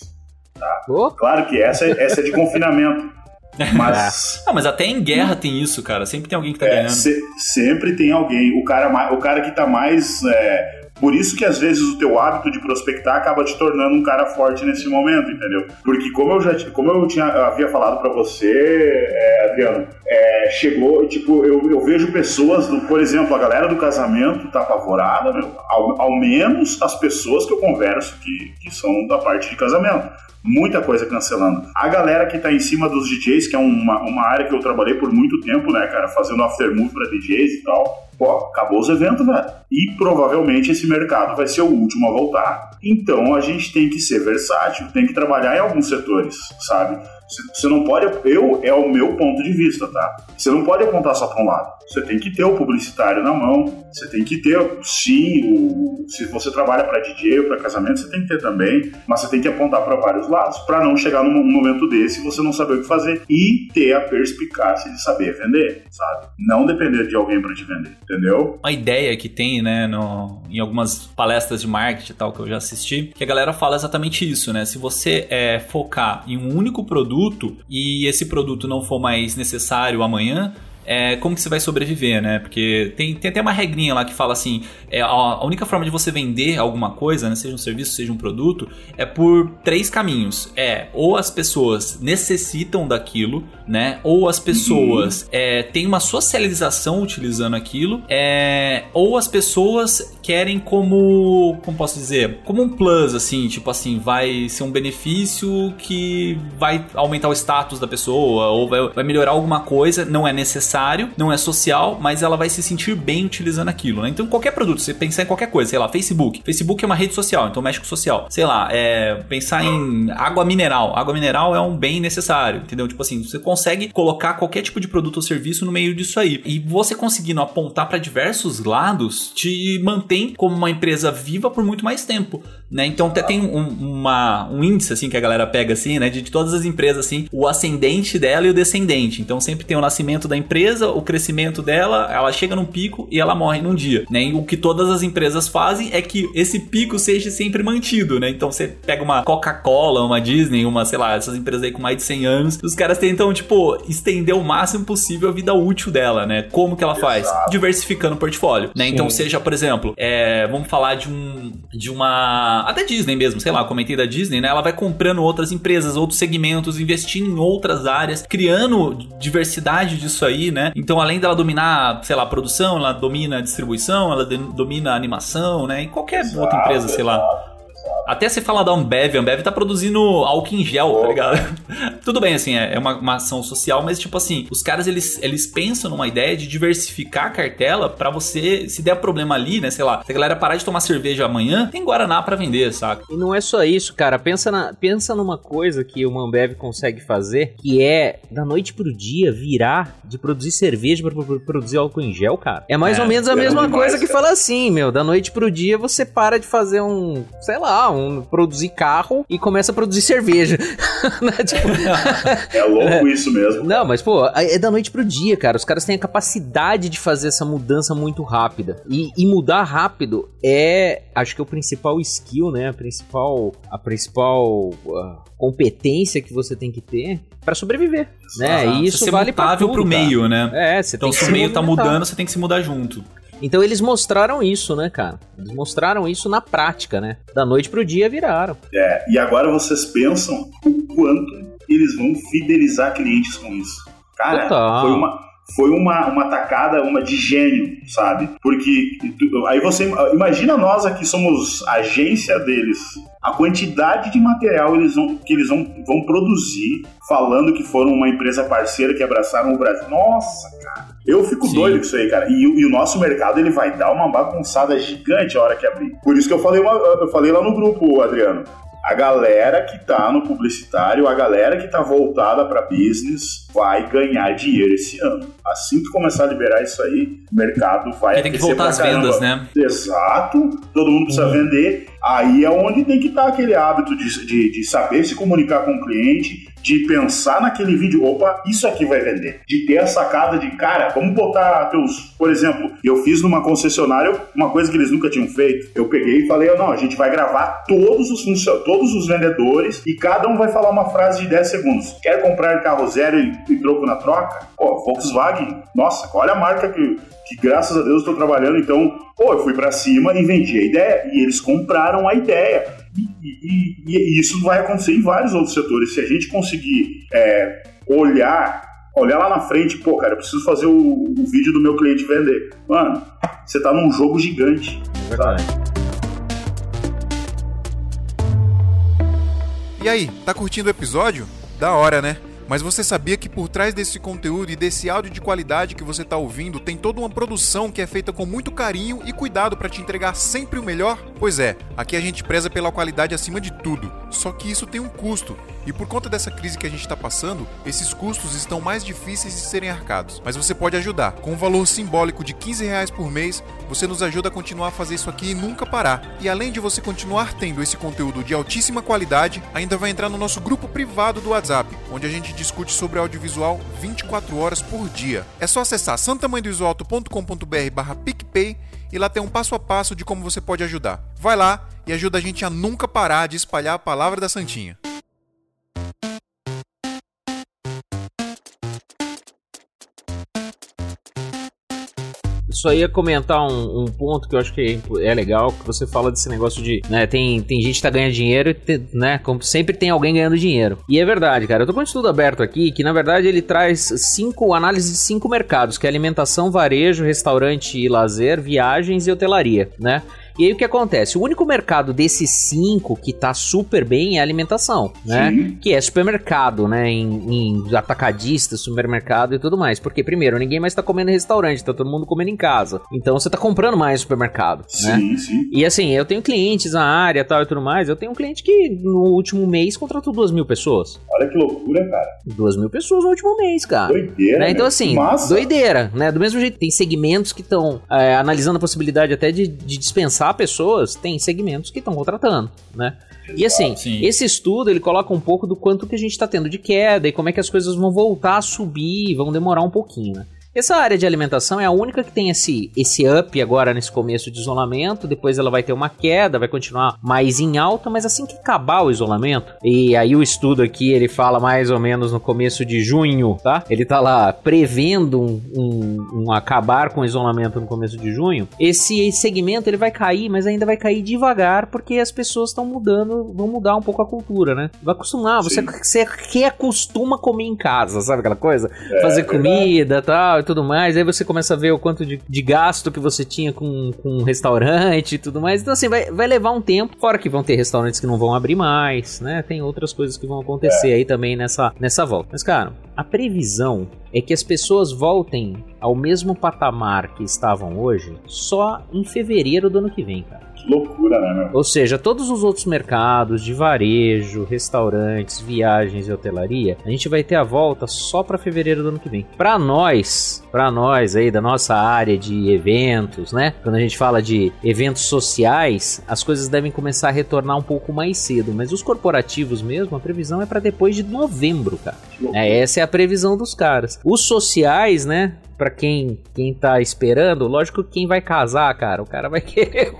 Ô, Claro que essa, é- essa é de confinamento. Mas. Ah, mas até em guerra tem isso, cara. Sempre tem alguém que tá É, ganhando. se- sempre tem alguém. O cara, o cara que tá mais. é, por isso que às vezes o teu hábito de prospectar acaba te tornando um cara forte nesse momento, entendeu? Porque como eu já como eu tinha, eu havia falado pra você, é, Adriano, é, chegou, tipo, eu, eu vejo pessoas, do, por exemplo, a galera do casamento tá apavorada, meu, ao, ao menos as pessoas que eu converso que, que são da parte de casamento muita coisa cancelando. A galera que tá em cima dos DJs, que é uma, uma área que eu trabalhei por muito tempo, né, cara, fazendo aftermove pra DJs e tal. Pô, acabou os eventos, velho. E provavelmente esse mercado vai ser o último a voltar. Então a gente tem que ser versátil, tem que trabalhar em alguns setores, sabe? Você- não pode. Eu, é o meu ponto de vista, tá? Você não pode apontar só para um lado. Você tem que ter o publicitário na mão. Você tem que ter, sim, o, se você trabalha para DJ ou para casamento, você tem que ter também. Mas você tem que apontar para vários lados para não chegar num momento desse e você não saber o que fazer e ter a perspicácia de saber vender, sabe? Não depender de alguém para te vender, entendeu? uma ideia que tem, né, no, em algumas palestras de marketing e tal que eu já assisti, que a galera fala exatamente isso, né? Se você é, focar em um único produto e esse produto não for mais necessário amanhã, é, como que você vai sobreviver, né? Porque tem, tem até uma regrinha lá que fala assim: é, a, única forma de você vender alguma coisa, né, seja um serviço, seja um produto, é por três caminhos. É, ou as pessoas necessitam daquilo, né? Ou as pessoas é, têm uma socialização utilizando aquilo, é, ou as pessoas querem como, como posso dizer, como um plus, assim, tipo assim, vai ser um benefício que vai aumentar o status da pessoa, ou vai, vai melhorar alguma coisa, não é necessário, não é social, mas ela vai se sentir bem utilizando aquilo, né? Então qualquer produto, você pensar em qualquer coisa, sei lá, Facebook. Facebook é uma rede social, então mexe com social. Sei lá, é, pensar em água mineral. Água mineral é um bem necessário, entendeu? Tipo assim, você consegue colocar qualquer tipo de produto ou serviço no meio disso aí. E você conseguindo apontar para diversos lados, te mantém mantém como uma empresa viva por muito mais tempo. Né? Então até tem um, uma, um índice assim que a galera pega assim, né? De, de, todas as empresas assim, o ascendente dela e o descendente. Então sempre tem o nascimento da empresa, o crescimento dela, ela chega num pico e ela morre num dia. Né? E o que todas as empresas fazem é que esse pico seja sempre mantido, né? Então você pega uma Coca-Cola, uma Disney, uma, sei lá, essas empresas aí com mais de 100 anos, os caras tentam, tipo, estender o máximo possível a vida útil dela, né? Como que ela faz? Exato. Diversificando o portfólio, né? Então seja, por exemplo, é, vamos falar de um de uma até Disney mesmo, sei lá, comentei da Disney, né? Ela vai comprando outras empresas, outros segmentos, investindo em outras áreas, criando diversidade disso aí, né? Então, além dela dominar, sei lá, a produção, ela domina a distribuição, ela domina a animação, né? E qualquer exato, outra empresa, sei lá. Até se fala da Ambev, a Ambev tá produzindo álcool em gel, oh. tá ligado? Tudo bem, assim, é, é uma, uma, ação social, mas tipo assim, os caras eles, eles pensam numa ideia de diversificar a cartela para você, se der problema ali, né, sei lá, se a galera parar de tomar cerveja amanhã, tem Guaraná para vender, saca? E não é só isso, cara. Pensa, na, pensa numa coisa que o Ambev consegue fazer, que é da noite pro dia virar de produzir cerveja para produzir álcool em gel, cara. É mais é, ou menos a mesma demais, coisa que cara. fala assim, meu, da noite pro dia você para de fazer um, sei lá, um produzir carro e começa a produzir cerveja. Né, tipo... é louco isso mesmo. Não, mas pô, é da noite pro dia, cara. Os caras têm a capacidade de fazer essa mudança muito rápida. E, e mudar rápido é, acho que é o principal skill, né? A principal, a principal uh, competência que você tem que ter para sobreviver, né? E isso vale para tudo, pro meio, né? É, você então, tem que se o meio tá mudando, você tem que se mudar junto. Então eles mostraram isso, né, cara? Eles mostraram isso na prática, né? Da noite pro dia viraram. É, e agora vocês pensam o quanto eles vão fidelizar clientes com isso. Cara, Total. foi uma foi uma, uma tacada, uma de gênio, sabe? Porque aí você imagina nós aqui somos agência deles, a quantidade de material eles vão, que eles vão, vão produzir falando que foram uma empresa parceira que abraçaram o Brasil. Nossa, cara. Eu fico Sim. doido com isso aí, cara. E, e, o nosso mercado ele vai dar uma bagunçada gigante a hora que abrir. Por isso que eu falei, uma, eu falei lá no grupo, Adriano a galera que tá no publicitário, a galera que tá voltada para business vai ganhar dinheiro esse ano. Assim que começar a liberar isso aí, o mercado vai tem que voltar as vendas, né? Exato. Todo mundo precisa uhum. vender. Aí é onde tem que estar tá aquele hábito de, de, de saber se comunicar com o cliente, de pensar naquele vídeo, opa, isso aqui vai vender. De ter a sacada de, cara, vamos botar teus. Por exemplo, eu fiz numa concessionária uma coisa que eles nunca tinham feito. Eu peguei e falei, não, a gente vai gravar todos os todos os vendedores e cada um vai falar uma frase de 10 segundos. Quer comprar carro zero e, e troco na troca? Pô, Volkswagen, nossa, olha a marca que, que graças a Deus estou trabalhando, então, pô, eu fui para cima e vendi a ideia. E eles compraram a ideia. E, e, e, isso vai acontecer em vários outros setores. Se a gente conseguir é, olhar, olhar lá na frente, pô, cara, eu preciso fazer o, o vídeo do meu cliente vender. Mano, você tá num jogo gigante. É verdade. E aí, tá curtindo o episódio? Da hora, né? Mas você sabia que por trás desse conteúdo e desse áudio de qualidade que você está ouvindo tem toda uma produção que é feita com muito carinho e cuidado para te entregar sempre o melhor? Pois é, aqui a gente preza pela qualidade acima de tudo. Só que isso tem um custo. E por conta dessa crise que a gente está passando, esses custos estão mais difíceis de serem arcados. Mas você pode ajudar. Com um valor simbólico de 15 reais por mês, você nos ajuda a continuar a fazer isso aqui e nunca parar. E além de você continuar tendo esse conteúdo de altíssima qualidade, ainda vai entrar no nosso grupo privado do WhatsApp, onde a gente discute sobre audiovisual 24 horas por dia. É só acessar santamanhodoisoalto.com.br barra PicPay e lá tem um passo a passo de como você pode ajudar. Vai lá e ajuda a gente a nunca parar de espalhar a palavra da Santinha. Só ia comentar um, um, ponto que eu acho que é legal, que você fala desse negócio de, né, tem, tem gente que tá ganhando dinheiro, né, como sempre tem alguém ganhando dinheiro. E é verdade, cara. Eu tô com um estudo aberto aqui, que na verdade ele traz cinco análises de cinco mercados, que é alimentação, varejo, restaurante e lazer, viagens e hotelaria, né? E aí o que acontece? O único mercado desses cinco que tá super bem é a alimentação, né? Sim. Que é supermercado, né? Em, em atacadista, supermercado e tudo mais. Porque, primeiro, ninguém mais tá comendo em restaurante, tá todo mundo comendo em casa. Então você tá comprando mais supermercado, né? Sim, sim. E assim, eu tenho clientes na área tal e tudo mais. Eu tenho um cliente que no último mês contratou duas mil pessoas. Olha que loucura, cara. Duas mil pessoas no último mês, cara. Doideira. Né? Então, meu. assim, Massa. doideira, né? Do mesmo jeito, tem segmentos que estão analisando a possibilidade até de, de dispensar pessoas, tem segmentos que estão contratando, né? E assim, Sim. esse estudo ele coloca um pouco do quanto que a gente está tendo de queda e como é que as coisas vão voltar a subir, vão demorar um pouquinho, né? Essa área de alimentação é a única que tem esse, esse up agora nesse começo de isolamento, depois ela vai ter uma queda, vai continuar mais em alta, mas assim que acabar o isolamento, e aí o estudo aqui ele fala mais ou menos no começo de junho, tá? Ele tá lá prevendo um, um- um acabar com o isolamento no começo de junho. Esse segmento ele vai cair, mas ainda vai cair devagar, porque as pessoas estão mudando, vão mudar um pouco a cultura, né? Vai acostumar, você, Sim. você reacostuma comer em casa, sabe aquela coisa? É, fazer verdade. comida e tal e tudo mais. Aí você começa a ver o quanto de, de gasto que você tinha com, com restaurante e tudo mais. Então, assim, vai, vai levar um tempo. Fora que vão ter restaurantes que não vão abrir mais, né? Tem outras coisas que vão acontecer aí também nessa, nessa volta. Mas, cara, a previsão é que as pessoas voltem ao mesmo patamar que estavam hoje só em fevereiro do ano que vem, cara. Loucura, né, meu? Ou seja, todos os outros mercados de varejo, restaurantes, viagens e hotelaria, a gente vai ter a volta só para fevereiro do ano que vem. Para nós, para nós aí da nossa área de eventos, né? Quando a gente fala de eventos sociais, as coisas devem começar a retornar um pouco mais cedo, mas os corporativos mesmo, a previsão é para depois de novembro, cara. É, essa é a previsão dos caras. Os sociais, né? Pra quem, quem tá esperando, lógico que quem vai casar, cara, o cara vai querer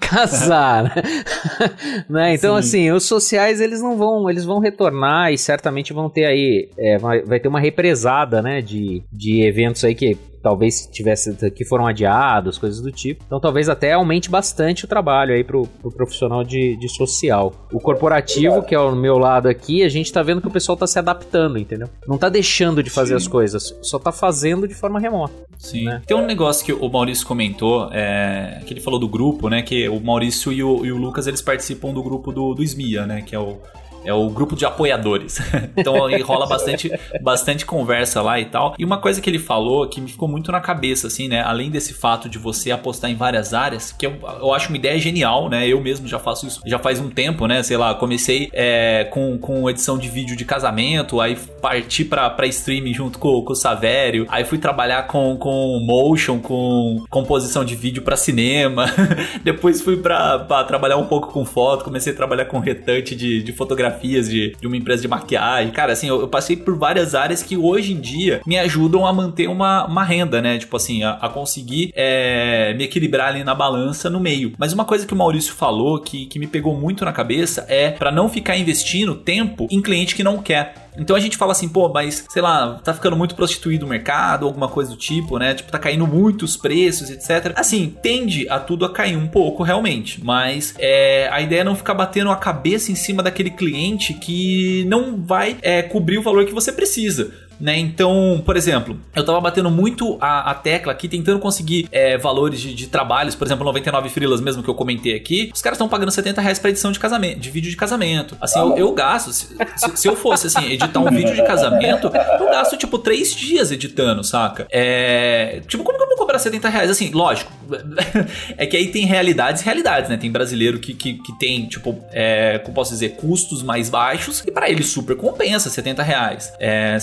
casar, né? Né? Então, Sim. assim, os sociais eles não vão, eles vão retornar e certamente vão ter aí, é, vai, vai ter uma represada, né, de, de eventos aí que talvez tivesse que foram adiados, coisas do tipo. Então talvez até aumente bastante o trabalho aí pro, pro profissional de, de social. O corporativo, que é o meu lado aqui, a gente tá vendo que o pessoal tá se adaptando, entendeu? Não tá deixando de fazer Sim. as coisas, só tá fazendo de forma remota. Sim. né? Tem um negócio que o Maurício comentou, é, que ele falou do grupo, né? Que o Maurício e o, e o Lucas eles participam do grupo do, do SMIA, né? Que é o, é o grupo de apoiadores. então aí rola bastante, bastante conversa lá e tal. E uma coisa que ele falou que me ficou muito na cabeça, assim, né? Além desse fato de você apostar em várias áreas, que eu, eu acho uma ideia genial, né? Eu mesmo já faço isso já faz um tempo, né? Sei lá, comecei é, com, com edição de vídeo de casamento, aí parti pra, pra streaming junto com, com o Savério, aí fui trabalhar com, com motion, com composição de vídeo pra cinema, depois fui pra, pra trabalhar um pouco com foto, comecei a trabalhar com retante de, de fotografias de, de uma empresa de maquiagem. Cara, assim, eu, eu passei por várias áreas que hoje em dia me ajudam a manter uma, uma renda, né? Tipo assim, a, a conseguir é, me equilibrar ali na balança no meio. Mas uma coisa que o Maurício falou que, que me pegou muito na cabeça é pra não ficar investindo tempo em cliente que não quer. Então a gente fala assim, pô, mas sei lá, tá ficando muito prostituído o mercado, alguma coisa do tipo, né? Tipo, tá caindo muito os preços, etc. Assim, tende a tudo a cair um pouco, realmente. Mas é, a ideia é não ficar batendo a cabeça em cima daquele cliente que não vai é, cobrir o valor que você precisa. Né? Então, por exemplo, eu tava batendo muito a, a tecla aqui, tentando conseguir é, valores de, de trabalhos, por exemplo, 99 frilas mesmo que eu comentei aqui, os caras estão pagando 70 reais pra edição de casamento, de vídeo de casamento. Assim, eu, eu gasto, se, se- eu fosse assim, editar um vídeo de casamento, eu gasto tipo três dias editando, saca? É. Tipo, como que eu vou cobrar 70 reais? Assim, lógico. é que aí tem realidades e realidades, né? Tem brasileiro que, que, que tem, tipo, é, como posso dizer, custos mais baixos e pra ele super compensa 70 reais. É,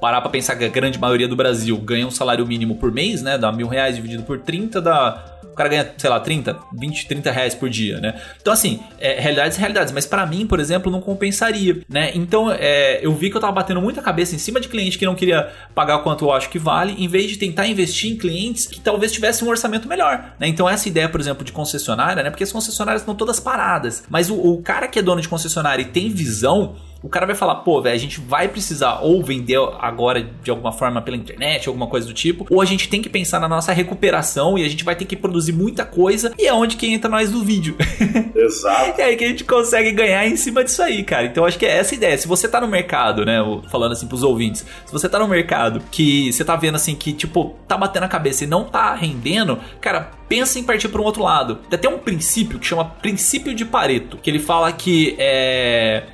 parar pra pensar que a grande maioria do Brasil ganha um salário mínimo por mês, né? Dá mil reais dividido por 30, dá. O cara ganha, sei lá, 30, 20, 30 reais por dia, né? Então, assim, é, realidades realidades. Mas pra mim, por exemplo, não compensaria, né? Então, é, eu vi que eu tava batendo muita cabeça em cima de cliente que não queria pagar quanto eu acho que vale, em vez de tentar investir em clientes que talvez tivessem um orçamento melhor, né? Então, essa ideia, por exemplo, de concessionária, né? Porque as concessionárias estão todas paradas. Mas o, o cara que é dono de concessionária e tem visão, o cara vai falar, pô, velho, a gente vai precisar ou vender agora de alguma forma pela internet, alguma coisa do tipo, ou a gente tem que pensar na nossa recuperação e a gente vai ter que produzir muita coisa e é onde que entra nós do vídeo. Exato. é aí que a gente consegue ganhar em cima disso aí, cara. Então acho que é essa a ideia. Se você tá no mercado, né, falando assim pros ouvintes, se você tá no mercado que você tá vendo assim que, tipo, tá batendo a cabeça e não tá rendendo, cara, pensa em partir para um outro lado. Tem até um princípio que chama princípio de Pareto, que ele fala que é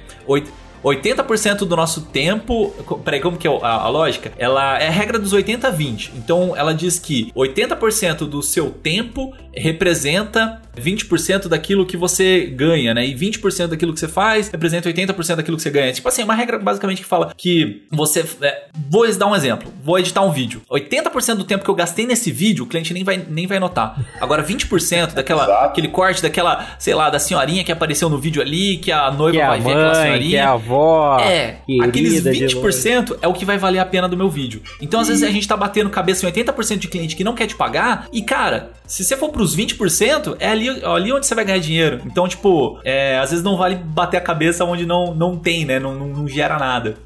80% do nosso tempo. Peraí, como que é a, a, lógica? Ela é a regra dos 80-20. Então ela diz que 80% do seu tempo representa 20% daquilo que você ganha, né? E 20% daquilo que você faz representa 80% daquilo que você ganha. Tipo assim, é uma regra basicamente que fala que você. É, vou dar um exemplo. Vou editar um vídeo. 80% do tempo que eu gastei nesse vídeo, o cliente nem vai, nem vai notar. Agora, 20% daquela aquele corte daquela, sei lá, da senhorinha que apareceu no vídeo ali, que a noiva que vai a ver mãe, aquela senhorinha. Que é a avó. É, aqueles 20% é o que vai valer a pena do meu vídeo. Então, às vezes, a gente tá batendo cabeça em 80% de cliente que não quer te pagar. E, cara, se você for pros 20%, é ali, ali onde você vai ganhar dinheiro. Então, tipo, é, às vezes não vale bater a cabeça onde não, não tem, né? Não, não, não gera nada.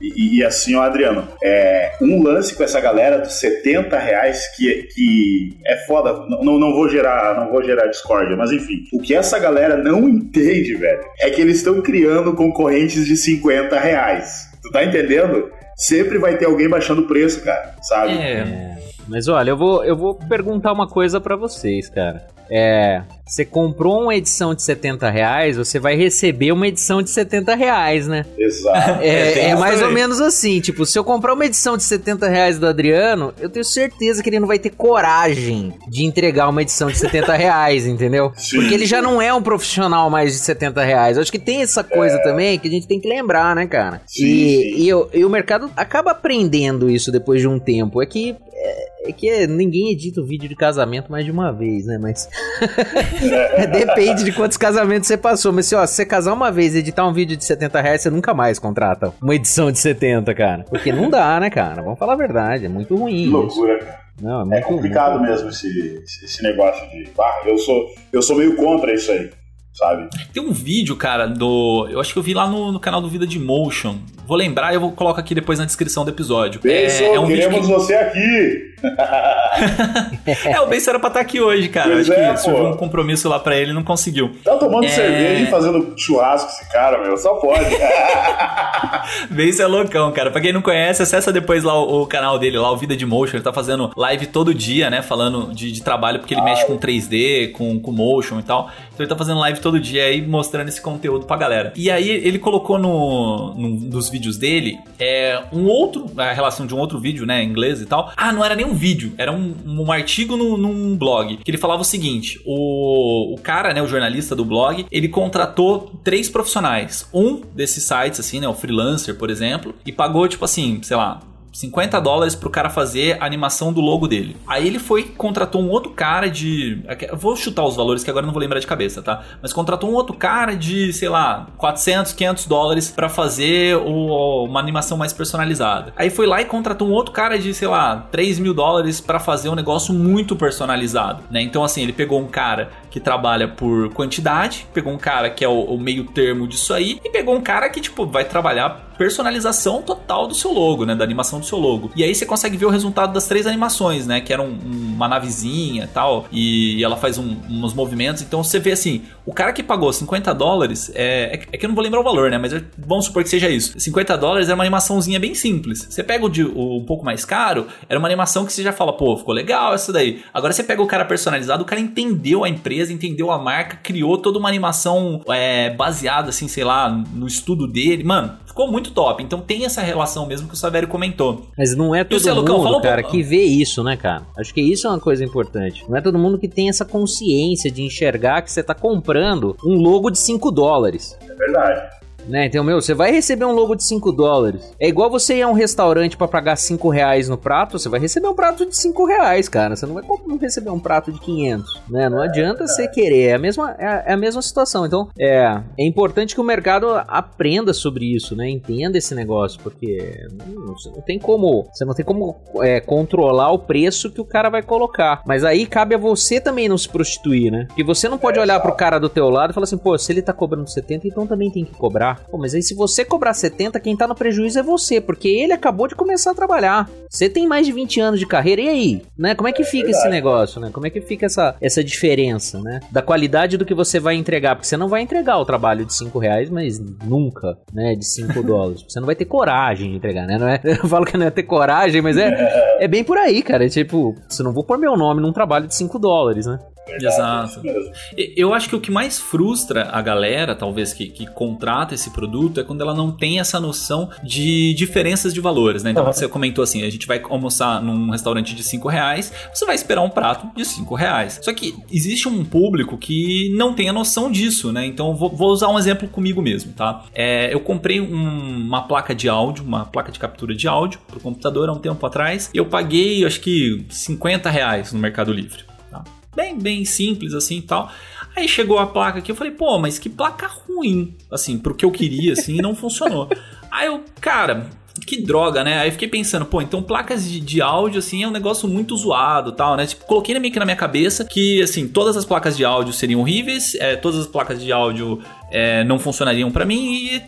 E, e, assim, ó, Adriano, é, um lance com essa galera dos 70 reais que, que é foda. Não, não vou gerar, não vou gerar discórdia, mas enfim. O que essa galera não entende, velho, é que eles estão criando concorrentes de 50 reais. Tu tá entendendo? Sempre vai ter alguém baixando o preço, cara, sabe? É. Mas olha, eu vou, eu vou perguntar uma coisa para vocês, cara. É. Você comprou uma edição de 70 reais, você vai receber uma edição de 70 reais, né? Exato. É, é mais ou menos assim, tipo, se eu comprar uma edição de 70 reais do Adriano, eu tenho certeza que ele não vai ter coragem de entregar uma edição de 70 reais, entendeu? Sim, Porque ele já não é um profissional mais de 70 reais. Eu acho que tem essa coisa também que a gente tem que lembrar, né, cara? Sim, e, sim. E, o- e o mercado acaba aprendendo isso depois de um tempo. É que é, é que ninguém edita o vídeo de casamento mais de uma vez, né? Mas depende de quantos casamentos você passou. Mas se, ó, se você casar uma vez e editar um vídeo de 70 reais, você nunca mais contrata uma edição de 70, cara. Porque não dá, né, cara? Vamos falar a verdade. É muito ruim. Que isso. loucura, cara. Não, é É complicado mesmo esse, esse, esse negócio de. Ah, eu sou, eu sou meio contra isso aí, sabe? Tem um vídeo, cara, do. Eu acho que eu vi lá no, no canal do Vida de Motion. Vou lembrar e eu vou colocar aqui depois na descrição do episódio. Benção, é, é um vídeo queremos que... você aqui! É, o Benção era pra estar aqui hoje, cara. Pois acho é, que surgiu um compromisso lá pra ele e não conseguiu. Tá tomando É. cerveja e fazendo churrasco esse cara, meu. Só pode. Benção é loucão, cara. Pra quem não conhece, acessa depois lá o, o canal dele, lá o Vida de Motion. Ele tá fazendo live todo dia, né? Falando de, de trabalho, porque ele mexe com 3D, com, com motion e tal. Então ele tá fazendo live todo dia aí, mostrando esse conteúdo pra galera. E aí ele colocou no, dos vídeos dele é, um outro, a relação de um outro vídeo, né? Em inglês e tal. Ah, não era nem um vídeo, era um, um artigo no, num blog. Que ele falava o seguinte: o, o cara, né? O jornalista do blog, ele contratou três profissionais. Um desses sites, assim, né? O freelancer, por exemplo, e pagou, tipo assim, sei lá. 50 dólares pro cara fazer a animação do logo dele. Aí ele foi contratou um outro cara de. Vou chutar os valores que agora não vou lembrar de cabeça, tá? Mas contratou um outro cara de, sei lá, 400, 500 dólares pra fazer o- uma animação mais personalizada. Aí foi lá e contratou um outro cara de, sei lá, 3 mil dólares pra fazer um negócio muito personalizado, né? Então, assim, ele pegou um cara que trabalha por quantidade, pegou um cara que é o, o meio termo disso aí, e pegou um cara que, tipo, vai trabalhar personalização total do seu logo, né? Da animação do seu logo. E aí você consegue ver o resultado das três animações, né? Que era um- um- uma navezinha tal, e ela faz um- uns movimentos. Então você vê assim, o cara que pagou 50 dólares, é, é que- é que eu não vou lembrar o valor, né? Mas eu- vamos supor que seja isso. 50 dólares era uma animaçãozinha bem simples. Você pega o, de, o um pouco mais caro, era uma animação que você já fala, pô, ficou legal essa daí. Agora você pega o cara personalizado, o cara entendeu a empresa, entendeu a marca, criou toda uma animação é, baseada, assim, sei lá, no estudo dele. Mano, ficou muito top. Então tem essa relação mesmo que o Savério comentou. Mas não é todo Lucão, mundo, fala um cara, que vê isso, né, cara? Acho que isso é uma coisa importante. Não é todo mundo que tem essa consciência de enxergar que você tá comprando um logo de 5 dólares. É verdade. Né? Então, meu, você vai receber um logo de 5 dólares. É igual você ir a um restaurante pra pagar 5 reais no prato, você vai receber um prato de 5 reais, cara. Você não vai receber um prato de 500, né? Não adianta você querer. É a mesma, é é a mesma situação. Então, é, é importante que o mercado aprenda sobre isso, né? Entenda esse negócio, porque hum, você não tem como, você não tem como é, controlar o preço que o cara vai colocar. Mas aí cabe a você também não se prostituir, né? Porque você não pode olhar pro cara do teu lado e falar assim, pô, se ele tá cobrando 70, então também tem que cobrar. Pô, mas aí se você cobrar 70, quem tá no prejuízo é você, porque ele acabou de começar a trabalhar. Você tem mais de 20 anos de carreira, e aí? Né? Como é que fica esse negócio, né? Como é que fica essa, essa diferença, né? Da qualidade do que você vai entregar, porque você não vai entregar o trabalho de 5 reais, mas nunca, né? De 5 dólares. Você não vai ter coragem de entregar, né? Não é, eu falo que não é ter coragem, mas é, é bem por aí, cara. É tipo, você não vou pôr meu nome num trabalho de 5 dólares, né? Exato. Eu acho que o que mais frustra a galera, talvez, que, que contrata esse produto, é quando ela não tem essa noção de diferenças de valores, né? Então, uhum. você comentou assim, a gente vai almoçar num restaurante de 5 reais, você vai esperar um prato de 5 reais. Só que existe um público que não tem a noção disso, né? Então, vou, vou usar um exemplo comigo mesmo, tá? É, eu comprei um, uma placa de áudio, uma placa de captura de áudio pro computador há um tempo atrás, e eu paguei, acho que 50 reais no Mercado Livre bem, bem simples assim e tal. Aí chegou a placa aqui, eu falei, pô, mas que placa ruim, assim, pro que eu queria, assim, e não funcionou. Aí eu, cara, que droga, né? Aí fiquei pensando, pô, então placas de, de, áudio, assim, é um negócio muito zoado tal, né? Tipo, coloquei meio que na minha cabeça que, assim, todas as placas de áudio seriam horríveis, é, todas as placas de áudio é, não funcionariam para mim e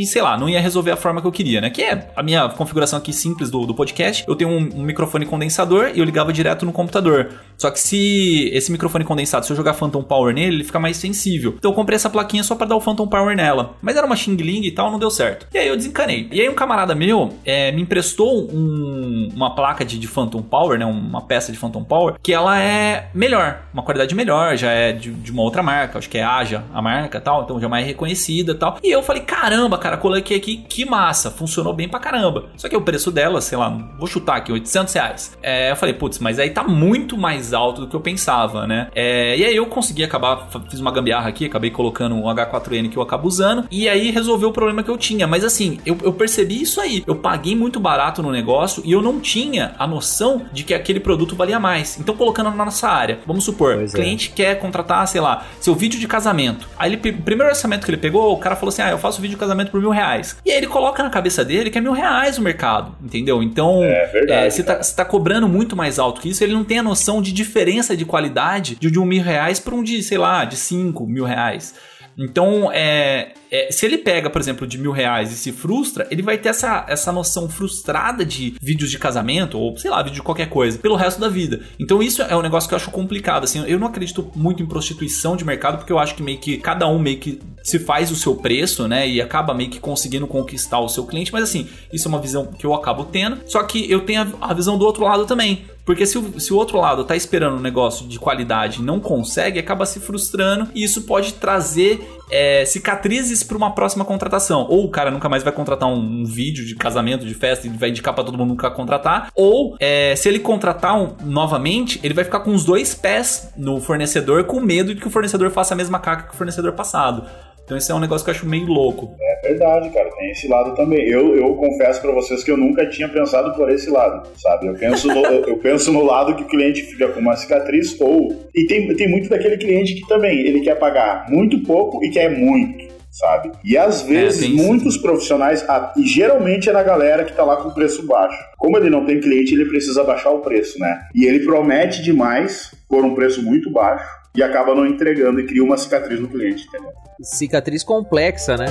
e sei lá, não ia resolver a forma que eu queria, né? Que é a minha configuração aqui simples do, do podcast. Eu tenho um, um microfone condensador e eu ligava direto no computador. Só que se esse microfone condensado, se eu jogar Phantom Power nele, ele fica mais sensível. Então eu comprei essa plaquinha só para dar o Phantom Power nela. Mas era uma Xing Ling e tal, não deu certo. E aí eu desencanei. E aí um camarada meu é, me emprestou um, uma placa de, de, Phantom Power, né? Uma peça de Phantom Power, que ela é melhor, uma qualidade melhor, já é de, de uma outra marca, acho que é Aja a marca tal, então já é mais reconhecida tal. E eu falei, caramba, cara, coloquei aqui, que massa, funcionou bem pra caramba. Só que o preço dela, sei lá, vou chutar aqui, 800 reais. É, eu falei, putz, mas aí tá muito mais alto do que eu pensava, né? É, e aí eu consegui acabar, fiz uma gambiarra aqui, acabei colocando um H4N que eu acabo usando, e aí resolveu o problema que eu tinha. Mas assim, eu, eu percebi isso aí. Eu paguei muito barato no negócio e eu não tinha a noção de que aquele produto valia mais. Então, colocando na nossa área, vamos supor, o cliente é. quer contratar, sei lá, seu vídeo de casamento. Aí ele, o primeiro orçamento que ele pegou, o cara falou assim: Ah, eu faço vídeo de casamento por mil reais. E aí ele coloca na cabeça dele que é mil reais o mercado, entendeu? Então, é, verdade, é, se, tá, se tá cobrando muito mais alto que isso, ele não tem a noção de diferença de qualidade de, de um mil reais para um de, sei lá, de cinco mil reais. Então, é, é, se ele pega, por exemplo, de mil reais e se frustra, ele vai ter essa, essa noção frustrada de vídeos de casamento, ou sei lá, vídeo de qualquer coisa, pelo resto da vida. Então, isso é um negócio que eu acho complicado. Assim, eu não acredito muito em prostituição de mercado, porque eu acho que meio que cada um meio que se faz o seu preço, né? E acaba meio que conseguindo conquistar o seu cliente. Mas assim, isso é uma visão que eu acabo tendo. Só que eu tenho a, a visão do outro lado também. Porque se o, se o outro lado tá esperando um negócio de qualidade e não consegue, acaba se frustrando e isso pode trazer é, cicatrizes para uma próxima contratação. Ou o cara nunca mais vai contratar um, um vídeo de casamento, de festa e vai indicar para todo mundo nunca contratar. Ou é, se ele contratar um, novamente, ele vai ficar com os dois pés no fornecedor com medo de que o fornecedor faça a mesma caca que o fornecedor passado. Então isso é um negócio que eu acho meio louco. É verdade, cara. Tem esse lado também. Eu, eu confesso para vocês que eu nunca tinha pensado por esse lado, sabe? Eu penso, no, eu penso no lado que o cliente fica com uma cicatriz ou... E tem, tem muito daquele cliente que também, ele quer pagar muito pouco e quer muito sabe? E às é, vezes é, muitos profissionais, e geralmente é na galera que tá lá com preço baixo. Como ele não tem cliente, ele precisa baixar o preço, né? E ele promete demais por um preço muito baixo e acaba não entregando e cria uma cicatriz no cliente, entendeu? Cicatriz complexa, né?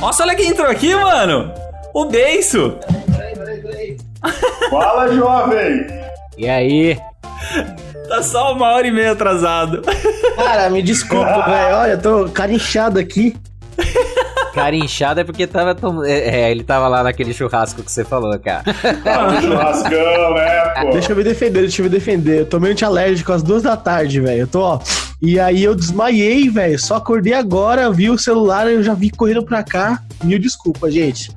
Nossa, olha quem entrou aqui, mano! O Beiço! Fala, jovem! E aí? Tá só uma hora e meia atrasado. Cara, me desculpa, velho. Olha, eu tô carinchado aqui. Cara inchado é porque tava tom... É, é, ele tava lá naquele churrasco que você falou, cara. Tava no churrascão, né, pô? Deixa eu me defender, deixa eu me defender. Eu tomei antialérgico às duas da tarde, velho. Eu tô, ó. E aí eu desmaiei, velho. Só acordei agora, vi o celular, eu já vi correndo pra cá. Mil desculpa, gente.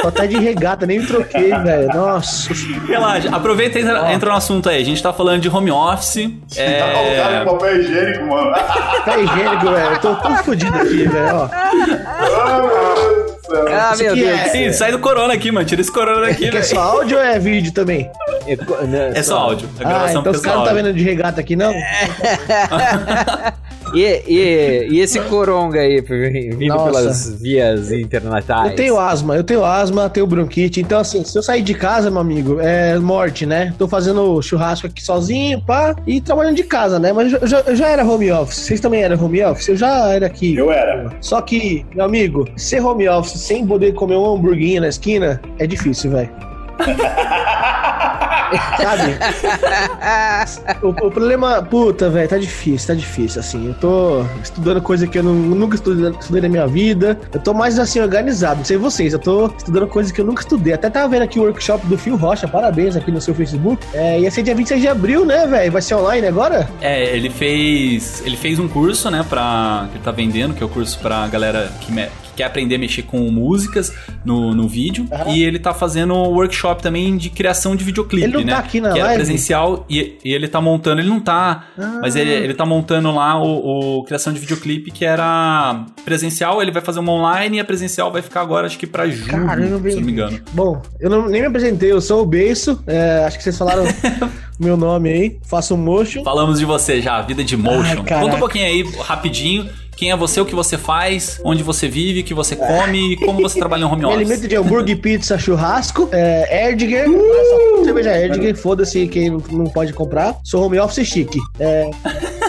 Tô até de regata, nem me troquei, velho. Nossa. Relaxa, aproveita e entra, entra no assunto aí. A gente tá falando de home office. É... Tá colocando papel higiênico, mano. Papel higiênico, velho. Eu tô todo fodido aqui, velho, Ah, meu Deus. É... Sim, sai do corona aqui, mano. Tira esse corona daqui, velho. É só áudio ou é vídeo também? É, né, é só áudio. A ah, então os caras não tá vendo de regata aqui, não? E, e, e esse coronga aí, vindo Nossa. pelas vias internetais? Eu tenho asma, eu tenho asma, tenho bronquite. Então, assim, se eu sair de casa, meu amigo, é morte, né? Tô fazendo churrasco aqui sozinho, pá, e trabalhando de casa, né? Mas eu já, eu já era home office. Vocês também eram home office? Eu já era aqui. Eu era. Só que, meu amigo, ser home office sem poder comer um hamburguinho na esquina é difícil, velho. Sabe? O, o problema, puta, velho, tá difícil, tá difícil, assim. Eu tô estudando coisa que eu não- nunca estudei, estudei na minha vida. Eu tô mais, assim, organizado. Não sei vocês, eu tô estudando coisas que eu nunca estudei. Até tava vendo aqui o workshop do Fio Rocha, parabéns aqui no seu Facebook. É, ia ser dia 26 de abril, né, velho? Vai ser online agora? É, ele fez. Ele fez um curso, né, pra. que ele tá vendendo, que é o curso pra galera que, me- que quer aprender a mexer com músicas no, no vídeo. Aham. E ele tá fazendo um workshop também de criação de videoclipe, Ele não né? tá aqui na que live? presencial e, e ele tá montando. Ele não tá, Ah. mas ele, ele tá montando lá o, o criação de videoclipe que era presencial. Ele vai fazer uma online e a presencial vai ficar agora, acho que pra julho, Caramba, se eu não me engano. Bom, eu não, nem me apresentei, eu sou o Beiço. é, acho que vocês falaram meu nome aí. Faço motion. Falamos de você já, vida de motion. Caraca. Conta um pouquinho aí, rapidinho. Quem é você, o que você faz, onde você vive, o que você come e como você trabalha no home Me office. alimento de hambúrguer, pizza, churrasco, é, Erdiger, olha só, cerveja Erdiger, foda-se quem não, não pode comprar. Sou home office chique. É,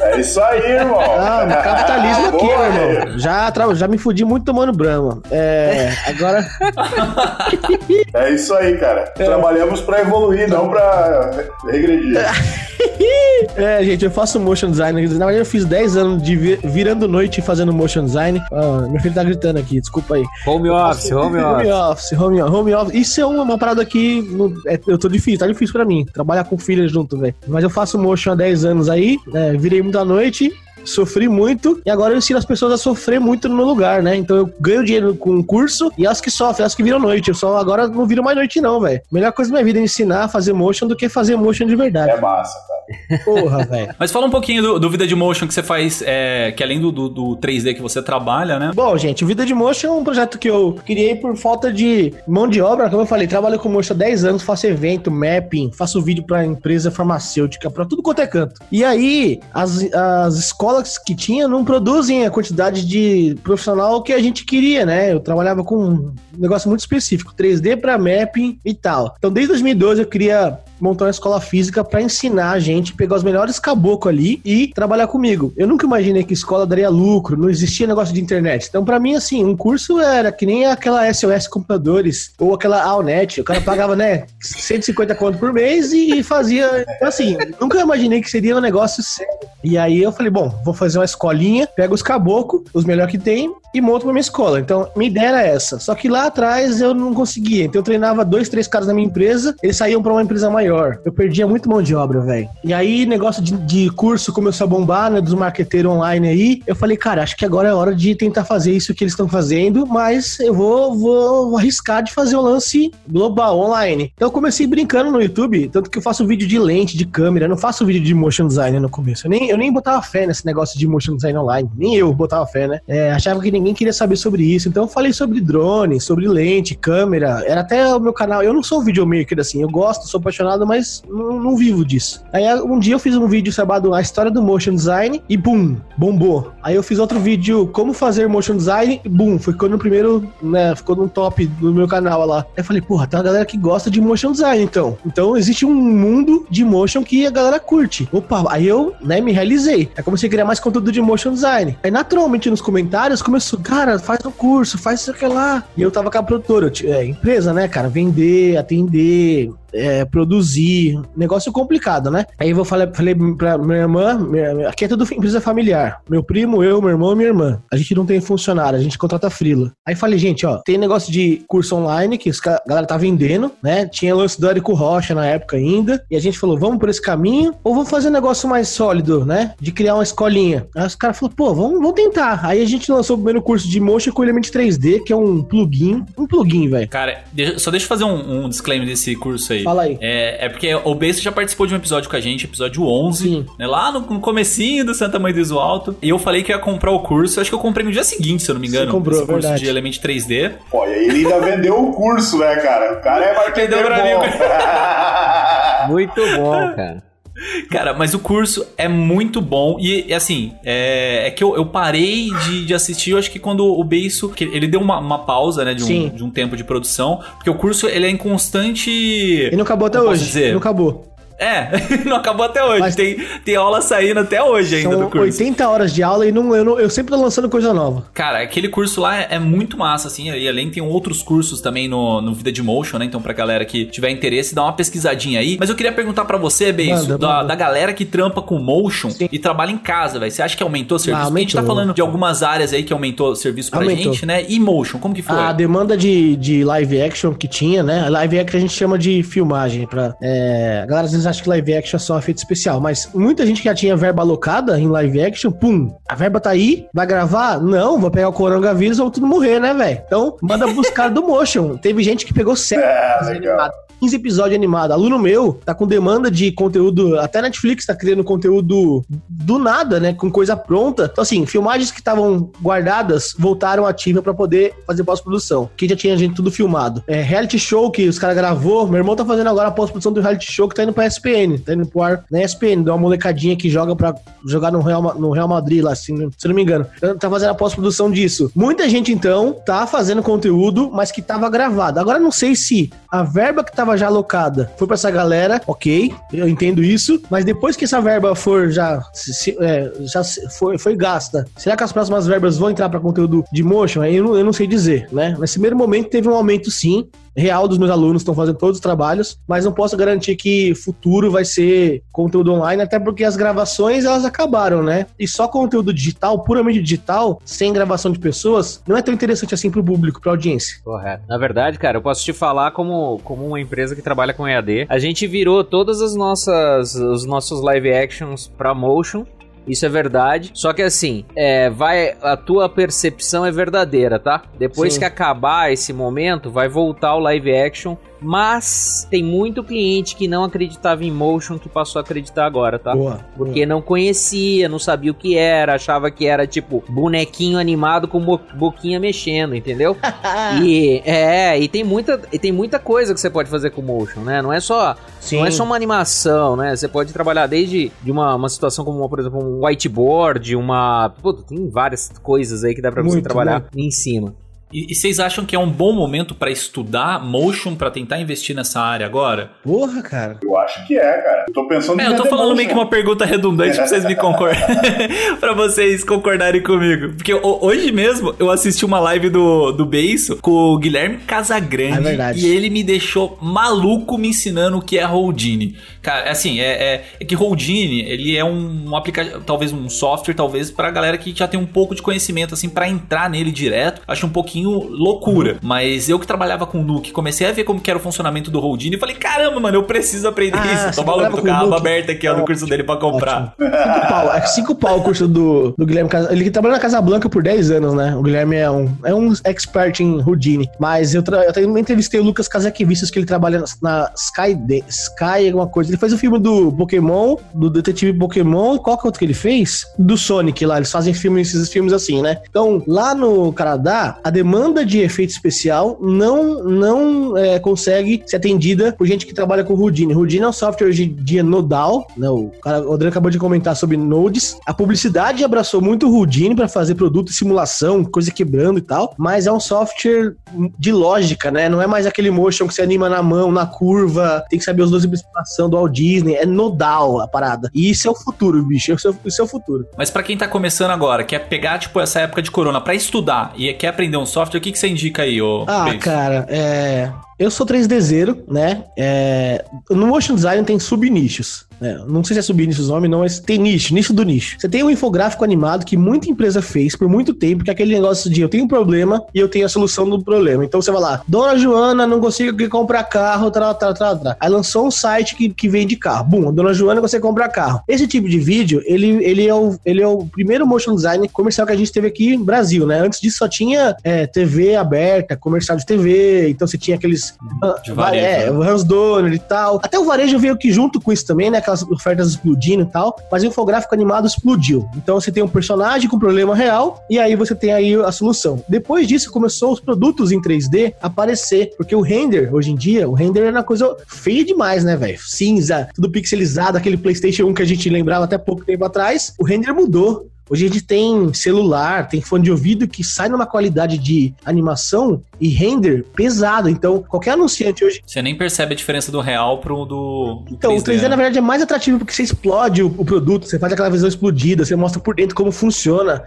É isso aí, irmão. ah, mas capitalismo aqui, Boa, meu irmão. Já, tra- já me fudi muito tomando Brahma. É, agora, É isso aí, cara. É. Trabalhamos pra evoluir, não pra regredir. é, gente, eu faço motion design. Na verdade, eu fiz 10 anos de vi- virando noite fazendo motion design. Ah, meu filho tá gritando aqui, desculpa aí. Home office, home Home office. office, home, home office. Isso é uma, parada que não- é- eu tô difícil, tá difícil pra mim. Trabalhar com filha junto, velho. Mas eu faço motion há 10 anos aí, né, virei muita noite. Sofri muito e agora eu ensino as pessoas a sofrer muito no meu lugar, né? Então eu ganho dinheiro com o curso e elas que sofrem, elas que viram noite. Eu só agora não viro mais noite, não, velho. Melhor coisa da minha vida é ensinar a fazer motion do que fazer motion de verdade. É massa, cara. Porra, velho. Mas fala um pouquinho do, do Vida de Motion que você faz, é, que além do, do, do 3D que você trabalha, né? Bom, gente, o Vida de Motion é um projeto que eu criei por falta de mão de obra, como eu falei, trabalho com motion há 10 anos, faço evento, mapping, faço vídeo pra empresa farmacêutica, pra tudo quanto é canto. E aí, as, as escolas que tinha não produzem a quantidade de profissional que a gente queria, né? Eu trabalhava com um negócio muito específico, 3D pra mapping e tal. Então, desde 2012 eu queria montar uma escola física pra ensinar a gente, pegar os melhores caboclos ali e trabalhar comigo. Eu nunca imaginei que escola daria lucro, não existia negócio de internet. Então, pra mim, assim, um curso era que nem aquela SOS Computadores ou aquela Alnet. O cara pagava, né, 150 conto por mês e fazia. Assim, nunca imaginei que seria um negócio sério. E aí eu falei, bom, vou fazer uma escolinha, pego os caboclos, os melhores que tem, e monto pra minha escola. Então, minha ideia era essa. Só que lá atrás eu não conseguia. Então eu treinava dois, três caras na minha empresa, eles saíam pra uma empresa maior. Eu perdia muito mão de obra, velho. E aí, negócio de, de curso começou a bombar, né? Dos marqueteiros online aí. Eu falei, cara, acho que agora é hora de tentar fazer isso que eles estão fazendo, mas eu vou, vou, vou arriscar de fazer o lance global, online. Então eu comecei brincando no YouTube, tanto que eu faço vídeo de lente, de câmera, eu não faço vídeo de motion design no começo. Eu nem, eu nem botava fé nesse negócio de motion design online. Nem eu botava fé, né? É, achava que ninguém queria saber sobre isso. Então eu falei sobre drone, sobre lente, câmera. Era até o meu canal. Eu não sou videomaker assim, eu gosto, sou apaixonado, mas não, não vivo disso. Aí um dia eu fiz um vídeo chamado A História do Motion Design e bum, bombou. Aí eu fiz outro vídeo, Como Fazer Motion Design e bum, ficou no primeiro, né? Ficou no top do meu canal lá. Aí eu falei, porra, tem uma galera que gosta de motion design então. Então existe um mundo de motion que a galera curte. Opa, aí eu, né, me realizei. Aí comecei a criar mais conteúdo de motion design. Aí naturalmente nos comentários começou, cara, faz um curso, faz isso aqui lá. E eu tava com a produtora, eu é, empresa, né, cara, vender, atender, é, produzir, negócio complicado, né? Aí eu falei, pra minha irmã, minha- aqui é tudo empresa familiar. Meu primo, eu, meu irmão e minha irmã. A gente não tem funcionário, a gente contrata frila. Aí falei, gente, ó, tem negócio de curso online que a galera tá vendendo, né? Tinha lance do Érico Rocha na época ainda. E a gente falou, vamos por esse caminho ou vamos fazer um negócio mais sólido, né? De criar uma escolinha. Aí os caras falaram, pô, vamos, vamos tentar. Aí a gente lançou o primeiro curso de Motion com Element 3D, que é um plugin. Um plugin, velho. Cara, só deixa eu fazer um, um disclaimer desse curso aí. Fala aí. É, é porque o Bessa já participou de um episódio com a gente, episódio 11, Sim. né, lá no, no comecinho do Santa Mãe do Iso Alto. E eu falei que ia comprar o curso, acho que eu comprei no dia seguinte, se eu não me engano. comprou, esse curso verdade. de Element 3D. Pô, e aí ele ainda vendeu o curso, né, cara? O cara é pra bom. Muito bom, cara. Cara, mas o curso é muito bom. E, assim, é, é que eu, eu parei de, de assistir, eu acho que quando o Beiço. Ele deu uma, uma pausa, né? De um, de um tempo de produção. Porque o curso ele é em constante. E não acabou até hoje. dizer? Não acabou. É, não acabou até hoje. Mas- Tem, tem aula saindo até hoje ainda do São curso. 80 horas de aula e não, eu, não- eu sempre tô lançando coisa nova. Cara, aquele curso lá é, é muito massa, assim. E além tem outros cursos também no, no Vida de Motion, né? Então, pra galera que tiver interesse, dá uma pesquisadinha aí. Mas eu queria perguntar pra você, Beijo, da, da galera que trampa com motion Sim. e trabalha em casa, velho. Você acha que aumentou o serviço? Ah, Porque a gente tá aumentou. falando de algumas áreas aí que aumentou o serviço pra Aumentou. gente, né? E motion, como que foi? A demanda de, de live action que tinha, né? Live action a gente chama de filmagem. Pra, é, a galera às vezes acha que live action é só efeito especial, mas muita gente que já tinha verba alocada em live action, pum, a verba tá aí, vai gravar? Não, vou pegar o coronavírus ou tudo morrer, né, velho? Então, manda buscar do motion. Teve gente que pegou série É, legal. Animado. 15 episódios animados. Aluno meu tá com demanda de conteúdo. Até Netflix tá criando conteúdo do nada, né? Com coisa pronta. Então, assim, filmagens que estavam guardadas voltaram ativa pra poder fazer pós-produção. Que já tinha gente tudo filmado. É, reality show que os caras gravou. Meu irmão tá fazendo agora a pós-produção do reality show que tá indo pra SPN. Tá indo pro ar na SPN. Dá uma molecadinha que joga pra jogar no Real, no Real Madrid lá, assim, se não me engano. Então, Tá fazendo a pós-produção disso. Muita gente, então, tá fazendo conteúdo, mas que tava gravado. Agora, não sei se a verba que tava já alocada foi pra essa galera, ok, eu entendo isso, mas depois que essa verba for já, se- é, já foi, foi gasta, será que as próximas verbas vão entrar pra conteúdo de motion? Eu não, eu não sei dizer, né? Nesse primeiro momento teve um aumento sim, real dos meus alunos, estão fazendo todos os trabalhos, mas não posso garantir que futuro vai ser conteúdo online, até porque as gravações elas acabaram, né? E só conteúdo digital, puramente digital, sem gravação de pessoas, não é tão interessante assim pro público, pra audiência. Correto. Na verdade, cara, eu posso te falar como, como uma empresa que trabalha com EAD. A gente virou todas as nossas os nossos live actions pra motion. Isso é verdade. Só que assim, é, vai a tua percepção é verdadeira, tá? Depois Sim. que acabar esse momento, vai voltar o live action. Mas tem muito cliente que não acreditava em motion que passou a acreditar agora, tá? Boa. Porque não conhecia, não sabia o que era, achava que era tipo bonequinho animado com bo- boquinha mexendo, entendeu? e é, e tem muita, e tem muita coisa que você pode fazer com motion, né? Não é só, Sim. não é só uma animação, né? Você pode trabalhar desde de uma, uma situação como, por exemplo, um whiteboard, uma, pô, tem várias coisas aí que dá pra você Muito, trabalhar em cima. E, e vocês acham que é um bom momento pra estudar motion, pra tentar investir nessa área agora? Porra, cara. Eu acho que é, cara. Eu tô pensando É, em eu tô falando motion. meio que uma pergunta redundante pra vocês me concordarem. pra vocês concordarem comigo. Porque ho- hoje mesmo eu assisti uma live do, do Beiço com o Guilherme Casagrande. É verdade. E ele me deixou maluco me ensinando o que é Houdini. Cara, assim, é, é, é que Houdini, ele é um, um aplicativo, talvez um software, talvez, pra galera que já tem um pouco de conhecimento, assim, pra entrar nele direto. Acho um pouquinho loucura. Uhum. Mas eu que trabalhava com o Nuke, comecei a ver como que era o funcionamento do Houdini e falei, caramba, mano, eu preciso aprender Ah, isso. Tô maluco, tô com a aba aberta aqui, ó, no curso dele pra comprar. Cinco pau, é cinco pau o curso do, do Guilherme Casa. Ele trabalhou na Casa Blanca por 10 anos, né? O Guilherme é um, é um expert em Houdini. Mas eu, tra- eu também entrevistei o Lucas Casaquevistas, que ele trabalha na, na Sky, De- Sky, alguma coisa. Ele fez o filme do Pokémon, do Detetive Pokémon. Qual que é outro que ele fez? Do Sonic lá. Eles fazem filmes, esses filmes assim, né? Então, lá no Canadá, a demanda de efeito especial não, não é, consegue ser atendida por gente que trabalha com Houdini. Houdini é um software hoje em dia nodal, né? O, cara, o acabou de comentar sobre nodes. A publicidade abraçou muito o Houdini para fazer produto e simulação, coisa quebrando e tal, mas é um software de lógica, né? Não é mais aquele motion que você anima na mão, na curva, tem que saber os dois simulação do Walt Disney, é nodal a parada. E isso é o futuro, bicho, isso é, isso é o futuro. Mas pra quem tá começando agora, quer pegar, tipo, essa época de corona pra estudar e quer aprender um software, o que, que você indica aí, ô Ah, cara, é. Eu sou 3Dzeiro, né? É, no motion design tem subnichos. Né? Não sei se é subnichos nome, não, mas tem nicho, nicho do nicho. Você tem um infográfico animado que muita empresa fez por muito tempo, que é aquele negócio de eu tenho um problema e eu tenho a solução do problema. Então você vai lá, Dona Joana não consigo comprar carro, tal, tal, tal, tal. Aí lançou um site que, que vende carro. Bum, a Dona Joana consegue comprar carro. Esse tipo de vídeo, ele, ele, é o, ele é o primeiro motion design comercial que a gente teve aqui no Brasil, né? Antes disso só tinha é, TV aberta, comercial de TV, então você tinha aqueles De varejo, é, né? Hans Donner e tal. Até o varejo veio aqui junto com isso também, né? Aquela ofertas explodindo e tal, mas o infográfico animado explodiu. Então você tem um personagem com problema real e aí você tem aí a solução. Depois disso começou os produtos em 3D aparecer, porque o render hoje em dia, o render era uma coisa feia demais, né, velho? Cinza, tudo pixelizado, aquele PlayStation 1 que a gente lembrava até pouco tempo atrás. O render mudou. Hoje a gente tem celular, tem fone de ouvido que sai numa qualidade de animação e render pesado. Então, qualquer anunciante hoje. Você nem percebe a diferença do real pro do. do Então, o 3D né? na verdade é mais atrativo porque você explode o, o produto, você faz aquela visão explodida, você mostra por dentro como funciona.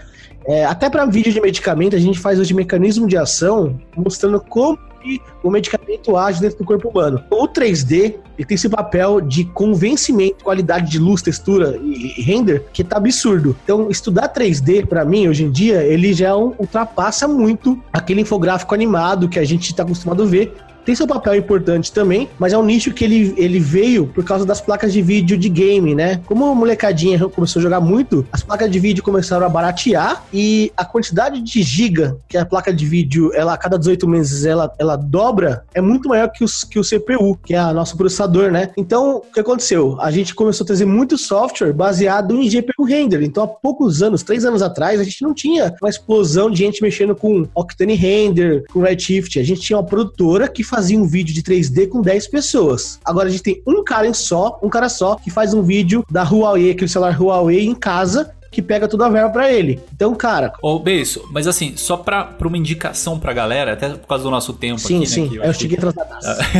É, até para vídeo de medicamento, a gente faz hoje mecanismo de ação mostrando como que o medicamento age dentro do corpo humano. O 3D ele tem esse papel de convencimento, qualidade de luz, textura e, render, que tá absurdo. Então, estudar 3D, para mim, hoje em dia, ele já ultrapassa muito aquele infográfico animado que a gente tá acostumado a ver, tem seu papel importante também, mas é um nicho que ele, ele veio por causa das placas de vídeo de game, né? Como a molecadinha começou a jogar muito, as placas de vídeo começaram a baratear e a quantidade de giga que a placa de vídeo, ela a cada 18 meses ela, ela dobra, é muito maior que, os, que o CPU, que é o nosso processador, né? Então, o que aconteceu? A gente começou a trazer muito software baseado em GPU render. Então, há poucos anos, três anos atrás, a gente não tinha uma explosão de gente mexendo com Octane Render, com Redshift. A gente tinha uma produtora que fazia um vídeo de 3D com 10 pessoas. Agora a gente tem um cara em só, um cara só, que faz um vídeo da Huawei, aquele celular Huawei em casa, que pega toda a verba pra ele. Então, cara, Ô, Beiço, mas assim, só pra, pra uma indicação pra galera, até por causa do nosso tempo sim, aqui, sim, né? eu, cheguei atrasado.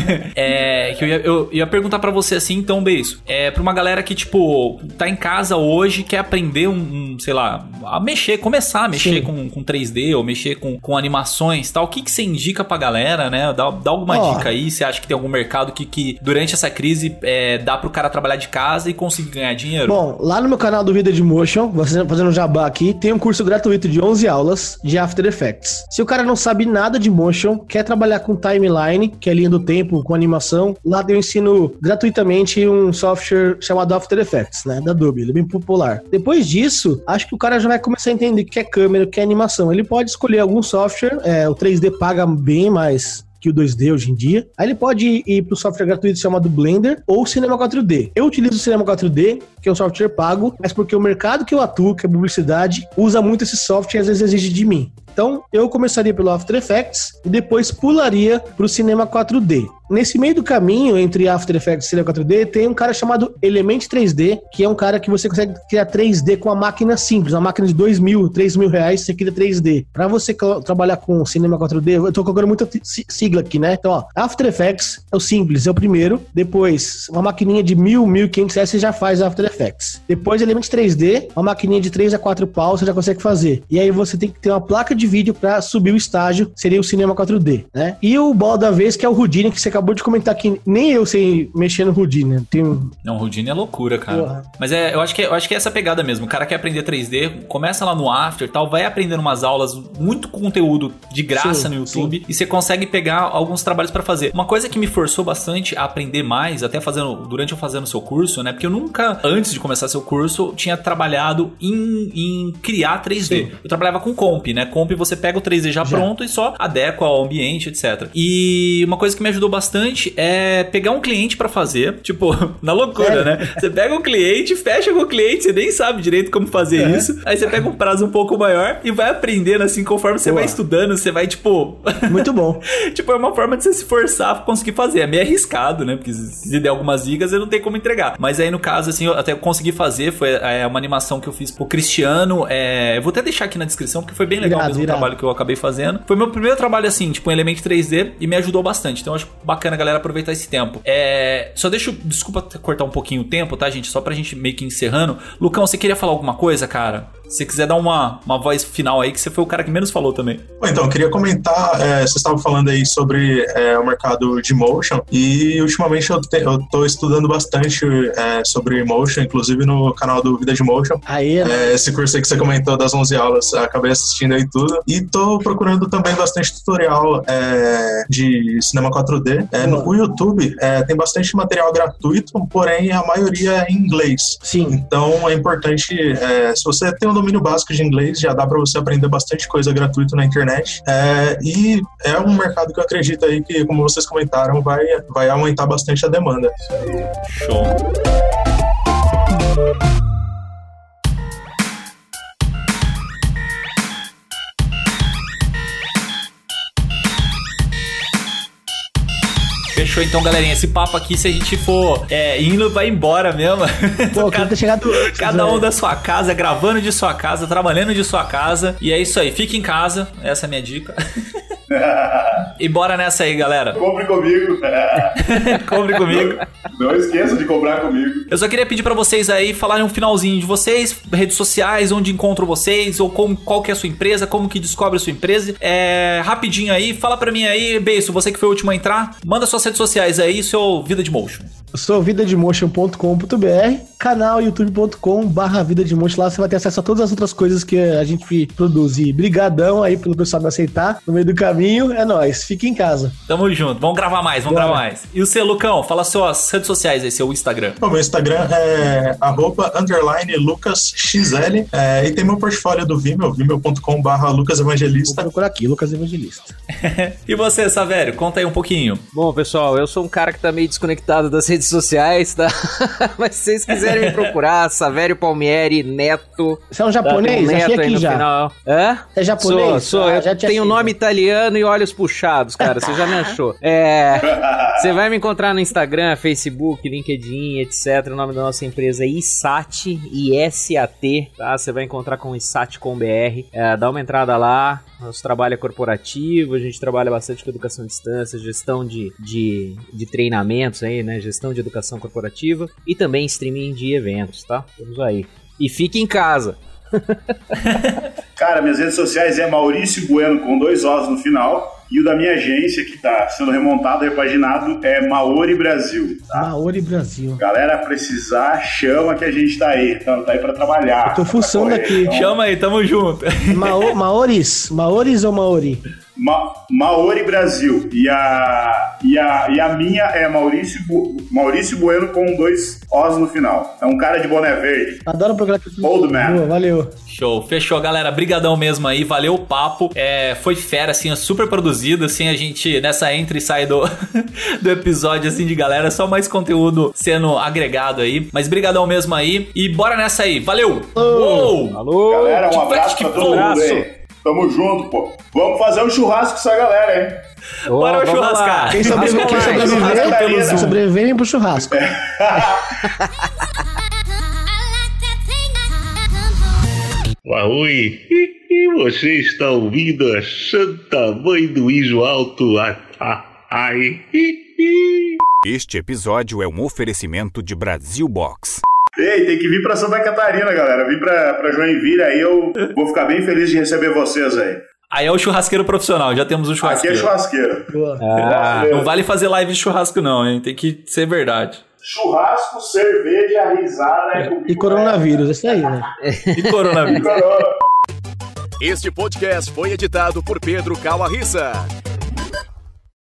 é, que eu ia, eu ia perguntar pra você assim, então, Beiço. É, pra uma galera que, tipo, tá em casa hoje, quer aprender um, um, sei lá, a mexer, começar a mexer Sim. com, com 3D ou mexer com, com animações e tal. O que, que você indica pra galera, né? Dá, dá alguma Ó. dica aí? Você acha que tem algum mercado que, que durante essa crise é, dá pro cara trabalhar de casa e conseguir ganhar dinheiro? Bom, lá no meu canal do Vida de Motion, você fazendo um jabá aqui, tem um curso gratuito de 11 aulas de After Effects. Se o cara não sabe nada de motion, quer trabalhar com timeline, que é linha do tempo, com animação, lá eu ensino gratuitamente um software chamado After Effects, né, da Adobe, ele é bem popular. Depois disso, acho que o cara já vai começar a entender o que é câmera, o que é animação. Ele pode escolher algum software, é, o 3D paga bem mais que o 2D hoje em dia. Aí ele pode ir para o software gratuito chamado Blender ou Cinema 4D. Eu utilizo o Cinema 4D, que é um software pago, mas porque o mercado que eu atuo, que é publicidade, usa muito esse software e às vezes exige de mim. Então, eu começaria pelo After Effects e depois pularia para o Cinema 4D. Nesse meio do caminho entre After Effects e Cinema 4D, tem um cara chamado Element 3D, que é um cara que você consegue criar 3D com uma máquina simples, uma máquina de 2 mil, 3 mil reais, você cria 3D. Para você trabalhar com Cinema 4D, eu tô colocando muita sigla aqui, né? Então, ó, After Effects é o simples, é o primeiro. Depois, uma maquininha de 1000, 1500 reais, você já faz After Effects. Depois, Element 3D, uma maquininha de 3 a 4 pau, você já consegue fazer. E aí você tem que ter uma placa de vídeo para subir o estágio, seria o Cinema 4D, né? E o ball da vez, que é o Houdini, que você acabou de comentar que nem eu sei mexer no Houdini. né? Tem Não, Houdini é loucura, cara. Porra. Mas é, eu acho que eu acho que é essa pegada mesmo. O cara quer aprender 3D, começa lá no After, e tal, vai aprendendo umas aulas, muito conteúdo de graça Sim, no YouTube e você consegue pegar alguns trabalhos pra fazer. Uma coisa que me forçou bastante a aprender mais, até fazendo durante eu fazendo seu curso, né? Porque eu nunca antes de começar seu curso tinha trabalhado em, em criar 3D. Sim. Eu trabalhava com comp, né? Comp você pega o 3D já, Já. pronto e só adequa ao ambiente, etc. E uma coisa que me ajudou bastante é pegar um cliente pra fazer, tipo, na loucura, Sério? né? Você pega um cliente, fecha com o cliente, você nem sabe direito como fazer É. isso. Aí você pega um prazo um pouco maior e vai aprendendo assim, conforme você Boa. vai estudando, você vai, tipo. Muito bom. tipo, é uma forma de você se forçar pra conseguir fazer. É meio arriscado, né? Porque se der algumas dicas, eu não tenho como entregar. Mas aí, no caso, assim, eu até consegui fazer. Foi é, uma animação que eu fiz pro Cristiano. É, eu vou até deixar aqui na descrição, porque foi bem legal Irado, mesmo irado. trabalho que eu acabei fazendo. Foi meu primeiro trabalho, assim, tipo, em Element 3D e me ajudou bastante. Então, acho bacana a galera aproveitar esse tempo. É, só deixa eu, desculpa cortar um pouquinho o tempo, tá, gente? Só pra gente meio que encerrando. Lucão, você queria falar alguma coisa, cara? Se você quiser dar uma, uma voz final aí, que você foi o cara que menos falou também. Bom, Então, eu queria comentar, é, vocês estavam falando aí sobre é, o mercado de motion e ultimamente eu, te, eu tô estudando bastante é, sobre motion, inclusive no canal do Vida de Motion. Aí, É, esse curso aí que você comentou das 11 aulas, acabei assistindo aí tudo. E tô procurando também bastante tutorial é, de cinema 4D. É, no o YouTube é, tem bastante material gratuito, porém a maioria é em inglês. sim. Então é importante, é, se você tem um domínio básico de inglês, já dá para você aprender bastante coisa gratuita na internet. É, e é um mercado que eu acredito aí que, como vocês comentaram, vai, vai aumentar bastante a demanda. Show. Fechou então, galerinha. Esse papo aqui, se a gente for é, indo, vai embora mesmo. Pô, queria ter chegado antes, Cada um velho. da sua casa, gravando de sua casa, trabalhando de sua casa. E é isso aí. Fique em casa. Essa é a minha dica. e bora nessa aí, galera. Compre comigo. Compre comigo. Não esqueça de comprar comigo. Eu só queria pedir pra vocês aí falarem um finalzinho de vocês, redes sociais, onde encontro vocês, ou como, qual que é a sua empresa, como que descobre a sua empresa. É, rapidinho aí, fala pra mim aí, Beijo, você que foi o último a entrar, manda suas redes sociais aí, seu Vida de Motion. Eu sou vidademotion.com.br, canal youtube.com barra vida de motion. Lá você vai ter acesso a todas as outras coisas que a gente produz. E brigadão aí pelo pessoal me aceitar no meio do caminho. É nóis, fique em casa. Tamo junto, vamos gravar mais, vamos Bora. gravar mais. E o seu, Lucão, fala suas redes sociais aí, seu Instagram. O meu Instagram é arroba, underline lucasxl é, e tem meu portfólio do Vimeo, vimeo.com barra Vou lucasevangelista. procurar aqui, Lucas Evangelista. E você, Savério, conta aí um pouquinho. Bom, pessoal, eu sou um cara que tá meio desconectado das redes sociais, tá? Mas se vocês quiserem me procurar, Savério Palmieri, Neto. Você é um tá? Japonês? um Achei Neto aqui no já. final. Hã? É japonês? Sou, sou. Ah, eu já te tenho achei. nome italiano e olhos puxados, cara. Você já me achou. É. Você vai me encontrar no Instagram, Facebook, LinkedIn, etc. O nome da nossa empresa é ISAT, I-S-A-T, tá? Você vai encontrar com ISAT com BR. É, dá uma entrada lá. Nosso trabalho é corporativo, a gente trabalha bastante com educação à distância, gestão de, de, de treinamentos aí, né? Gestão de educação corporativa e também streaming de eventos, tá? Vamos aí. E fique em casa. Cara, minhas redes sociais é Maurício Bueno com dois Os no final. E o da minha agência, que tá sendo remontado, repaginado, é Maori Brasil. Tá? Maori Brasil. Galera, precisar, chama que a gente tá aí. Tá, tá aí pra trabalhar. Eu tô fuçando Pra correr. aqui. Então, Chama aí, tamo junto. Mao- Maoris? Maoris ou Maori? Ma- Maori Brasil. E a, e, a, e a minha é Maurício, Bu- Maurício Bueno com dois Os no final. É um cara de boné verde. Adoro o programa. Old man. Boa, valeu. Show, fechou, galera. Brigadão mesmo aí, valeu o papo. É, foi fera, assim, é super produzido, assim, a gente nessa entra e sai do, do episódio, assim, de galera, só mais conteúdo sendo agregado aí. Mas brigadão mesmo aí e bora nessa aí, valeu! Uou! Alô! Galera, um que abraço pra todo mundo aí. Tamo junto, pô. Vamos fazer um churrasco com essa galera, hein? Bora o vamos churrascar. lá. Quem sobreviver, quem Churrasco sobreviver, pelo Catarina. Zoom. sobreviver, churrasco. Oi, você está ouvindo a Santa Mãe do Iso Alto? Ai. Este episódio é um oferecimento de Brasil Box. Ei, tem que vir pra Santa Catarina, galera. Vim pra, pra Joinville, aí eu vou ficar bem feliz de receber vocês aí. Aí é o churrasqueiro profissional, já temos um Aqui é churrasqueiro. churrasqueiro. Ah, não vale fazer live de churrasco não, hein? Tem que ser verdade. Churrasco, cerveja, risada e comida. E coronavírus, isso aí, né? E coronavírus. Corona. Este podcast foi editado por Pedro Calarissa.